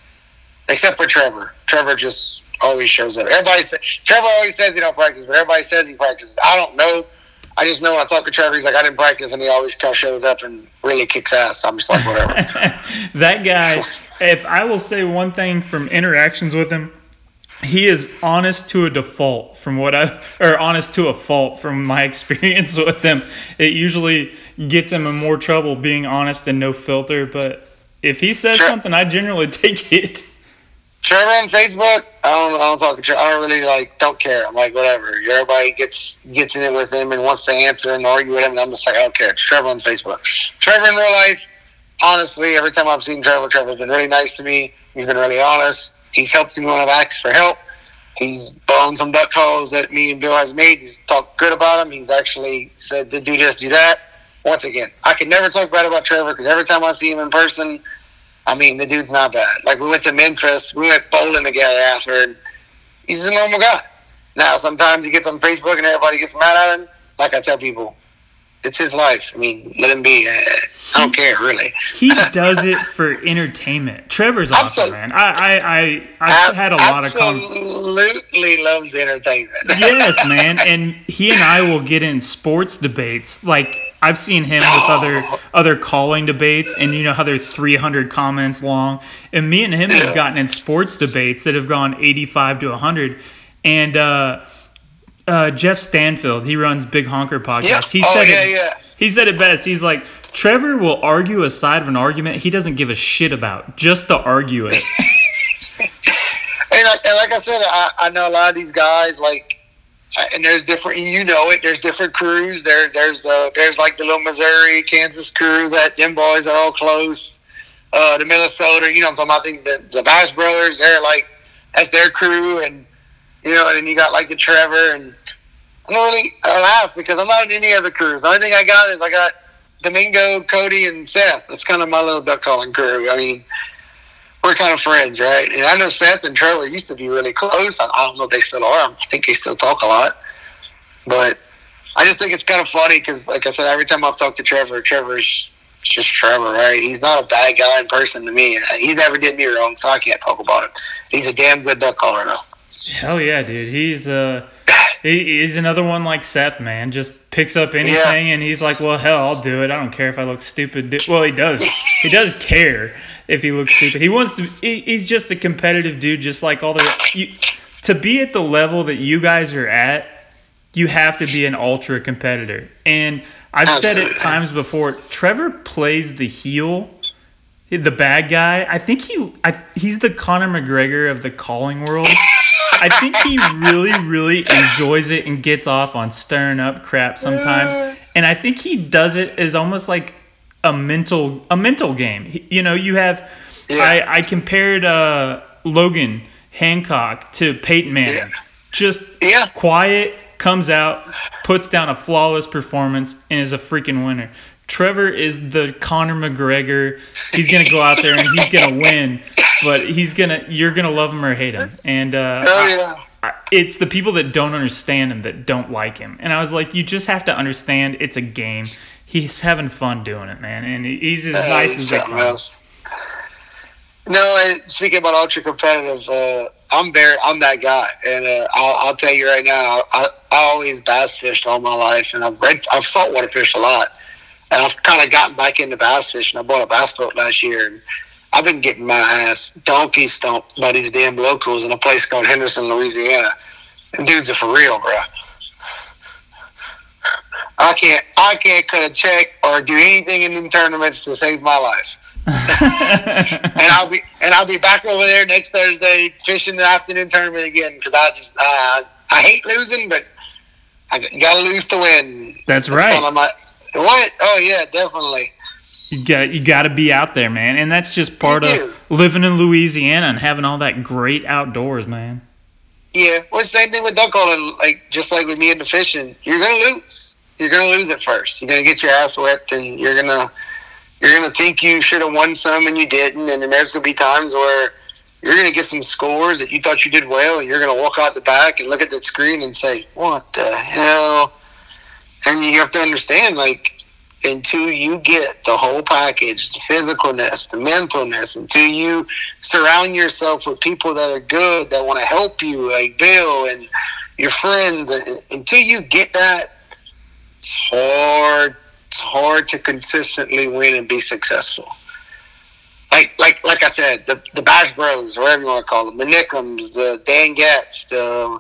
except for Trevor. Trevor just always shows up. Everybody, say, Trevor always says he don't practice, but everybody says he practices. I don't know. I just know when I talk to Trevor, he's like, I didn't practice, and he always kind of shows up and really kicks ass. I'm just like, whatever. that guy, if I will say one thing from interactions with him, he is honest to a default from what I or honest to a fault from my experience with him. It usually gets him in more trouble being honest and no filter, but if he says Sure. something, I generally take it. Trevor on Facebook, I don't, I don't talk to Trevor. I don't really like, don't care. I'm like, whatever. Everybody gets gets in it with him and wants to answer and argue with him. And I'm just like, I don't care. It's Trevor on Facebook. Trevor in real life, honestly, every time I've seen Trevor, Trevor's been really nice to me. He's been really honest. He's helped me when I've asked for help. He's blown some duck calls that me and Bill has made. He's talked good about him. He's actually said to do this, do that. Once again, I can never talk bad about Trevor because every time I see him in person, I mean, the dude's not bad. Like we went to Memphis, we went bowling together after, and he's a normal guy. Now sometimes he gets on Facebook and everybody gets mad at him. Like I tell people, it's his life. I mean, let him be. Uh, I don't care really. He does it for entertainment. Trevor's awesome, Absolutely. man. I I I I've had a lot of Absolutely loves entertainment. yes, man. And he and I will get in sports debates. Like I've seen him with other other calling debates, and you know how they're 300 comments long. And me and him have gotten in sports debates that have gone 85 to 100. And uh, uh, Jeff Stanfield, he runs Big Honker podcast. Yeah. He Oh, said yeah, it. yeah. He said it best. He's like. Trevor will argue a side of an argument he doesn't give a shit about, just to argue it. And, like- and like I said, I, I know a lot of these guys like, and there's different. You know it. There's different crews. There, there's uh, there's like the little Missouri, Kansas crew that them boys are all close. Uh, the Minnesota, you know, I'm talking about. The the bass brothers, they're like that's their crew, and you know, and you got like the Trevor, and I don't really I laugh because I'm not in any other crews. The only thing I got is I got Domingo, Cody, and Seth. That's kind of my little duck calling crew. I mean, we're kind of friends, right? And I know Seth and Trevor used to be really close. I, I don't know if they still are. I think they still talk a lot. But I just think it's kind of funny because, like I said, every time I've talked to Trevor, Trevor's just Trevor, right? He's not a bad guy in person to me. He never did me wrong, so I can't talk about it. He's a damn good duck caller, though. Hell yeah, dude. He's uh he, he's another one like Seth, man. Just picks up anything and he's like, "Well, hell, I'll do it. I don't care if I look stupid." Well, he does. he does care if he looks stupid. He wants to he, he's just a competitive dude just like all the you, to be at the level that you guys are at, you have to be an ultra competitor. And I've said it times before, Trevor plays the heel the bad guy. I think he I, he's the Conor McGregor of the calling world. I think he really, really enjoys it and gets off on stirring up crap sometimes. And I think he does it as almost like a mental a mental game. You know, you have Yeah. I, I compared uh, Logan Hancock to Peyton Manning. Yeah. Just Yeah. quiet, comes out, puts down a flawless performance, and is a freaking winner. Trevor is the Conor McGregor. He's gonna go out there and he's gonna win, but he's gonna you're gonna love him or hate him. And uh, Oh, yeah. I- it's the people that don't understand him that don't like him. And I was like, you just have to understand it's a game. He's having fun doing it, man, and he's as Uh, nice as they something else. No, and speaking about ultra competitive, uh, I'm very, I'm that guy, and uh, I'll, I'll tell you right now, I, I always bass fished all my life, and I've read, I've saltwater fished a lot, and I've kind of gotten back into bass fishing. I bought a bass boat last year, and I've been getting my ass donkey stomped by these damn locals in a place called Henderson, Louisiana. And dudes are for real, bro. I can't, I can't cut a check or do anything in them tournaments to save my life and I'll be and I'll be back over there next Thursday fishing the afternoon tournament again because I just uh, I hate losing, but I got to lose to win. That's That's right. of my what? Oh yeah, definitely. You got you got to be out there, man, and that's just part You of living in Louisiana and having all that great outdoors, man. Yeah, well, same thing with duck calling. Like just like with me in the fishing, you're gonna lose. You're gonna lose at first. You're gonna get your ass whipped, and you're gonna you're gonna think you should have won some and you didn't. And then there's gonna be times where you're gonna get some scores that you thought you did well, and you're gonna walk out the back and look at that screen and say, "What the hell?" And you have to understand, like. Until you get the whole package, the physicalness, the mentalness, until you surround yourself with people that are good, that want to help you, like Bill and your friends, until you get that, It's hard. It's hard to consistently win and be successful. Like, like, like I said, the the Bash Bros, whatever you want to call them, the Nickums, the Dan Getz, the,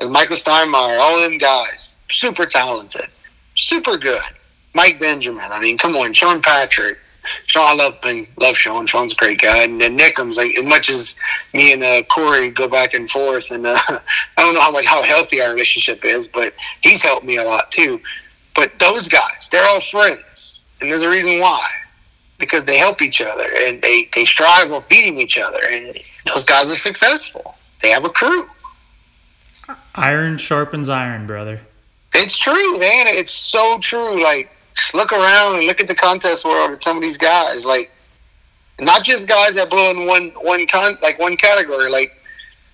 the Michael Steinmeier, all them guys, super talented, super good. Mike Benjamin, I mean, come on, Sean Patrick, Sean, I love love Sean. Sean's a great guy. And then Nickums, like as much as me and uh, Corey go back and forth, and uh, I don't know how much how healthy our relationship is, but he's helped me a lot too. But those guys, they're all friends, and there's a reason why. Because they help each other and they, they strive of beating each other, and those guys are successful. They have a crew. Iron sharpens iron, brother. It's true, man. It's so true. Like look around and look at the contest world and some of these guys, like not just guys that blow in one one con like one category. Like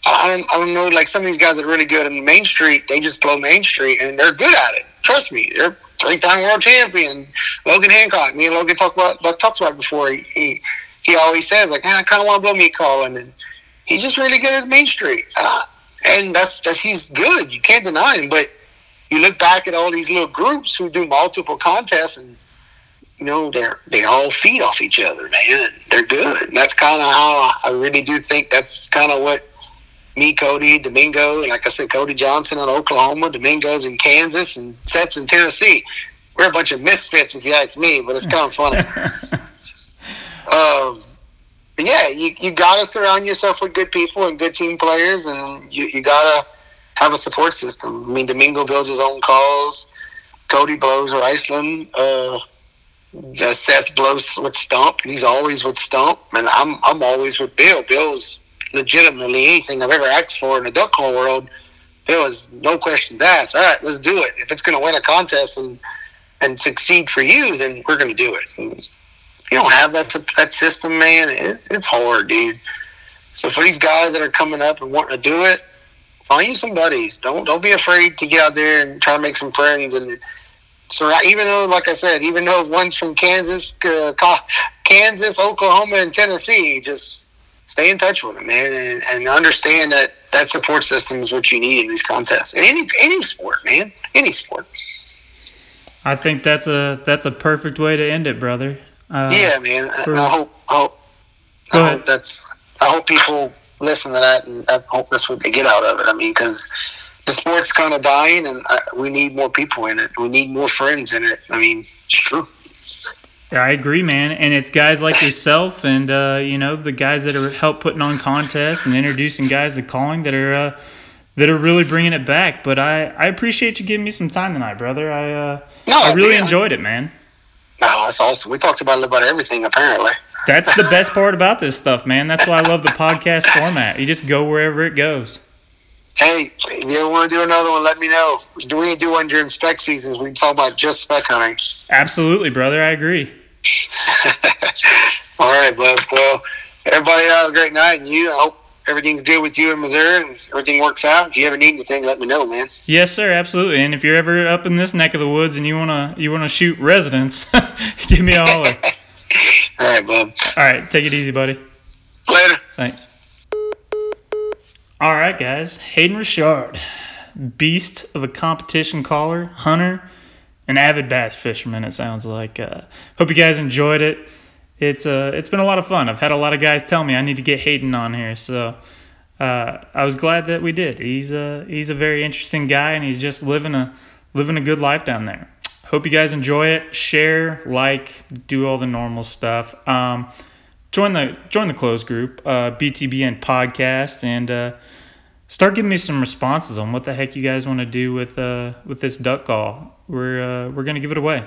I don't, I don't know, like some of these guys that are really good in Main Street, they just blow Main Street and they're good at it. Trust me, they're three time world champion. Logan Hancock, me and Logan talked about like, talked about before. He, he he always says like, I kind of want to blow meat calling, and he's just really good at Main Street. Uh, and that's that's he's good. You can't deny him, but you look back at all these little groups who do multiple contests and you know they're they all feed off each other man they're good and that's kind of how i really do think that's kind of what me cody domingo like i said cody johnson in oklahoma domingo's in kansas and Seth's in tennessee we're a bunch of misfits if you ask me but it's kind of funny um, but yeah you, you gotta surround yourself with good people and good team players and you, you gotta have a support system. I mean, Domingo builds his own calls. Cody blows or Iceland. Uh, Seth blows with Stump. He's always with Stump, and I'm I'm always with Bill. Bill's legitimately anything I've ever asked for in the duck call world. There was no questions asked. All right, let's do it. If it's going to win a contest and and succeed for you, then we're going to do it. If you don't have that that system, man, it, it's hard, dude. So for these guys that are coming up and wanting to do it, find you some buddies. Don't don't be afraid to get out there and try to make some friends. And so even though, like I said, even though one's from Kansas, uh, Kansas, Oklahoma, and Tennessee, just stay in touch with them, man, and, and understand that that support system is what you need in these contests. And any any sport, man, any sport. I think that's a that's a perfect way to end it, brother. Uh, yeah, man. I hope, I hope, I hope that's. I hope people listen to that, and I hope that's what they get out of it. I mean, because the sport's kind of dying, and I, we need more people in it. We need more friends in it. I mean, it's true. I agree, man. And it's guys like yourself, and uh, you know the guys that are help putting on contests and introducing guys to calling that are uh, that are really bringing it back. But I, I appreciate you giving me some time tonight, brother. I uh, no, I really enjoyed it, man. No, that's awesome. We talked about about everything apparently. That's the best part about this stuff, man. That's why I love the podcast format. You just go wherever it goes. Hey, if you ever want to do another one, let me know. Do we do one during spec seasons? We can talk about just spec hunting. Absolutely, brother. I agree. All right, bud. Well, everybody have a great night, and you. I hope everything's good with you in Missouri and everything works out. If you ever need anything, let me know, man. Yes, sir. Absolutely. And if you're ever up in this neck of the woods and you wanna you wanna shoot residents, give me a holler. All right, bub. All right, take it easy, buddy. Later. Thanks. All right, guys. Hayden Richard, beast of a competition caller, hunter, an avid bass fisherman. It sounds like. Uh, hope you guys enjoyed it. It's uh, it's been a lot of fun. I've had a lot of guys tell me I need to get Hayden on here, so uh, I was glad that we did. He's a he's a very interesting guy, and he's just living a living a good life down there hope you guys enjoy it. Share, like, do all the normal stuff. Um, join the join the closed group, uh, BTBN podcast, and uh, start giving me some responses on what the heck you guys want to do with uh, with this duck call. We're uh, we're gonna give it away.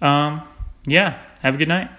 Um, yeah, have a good night.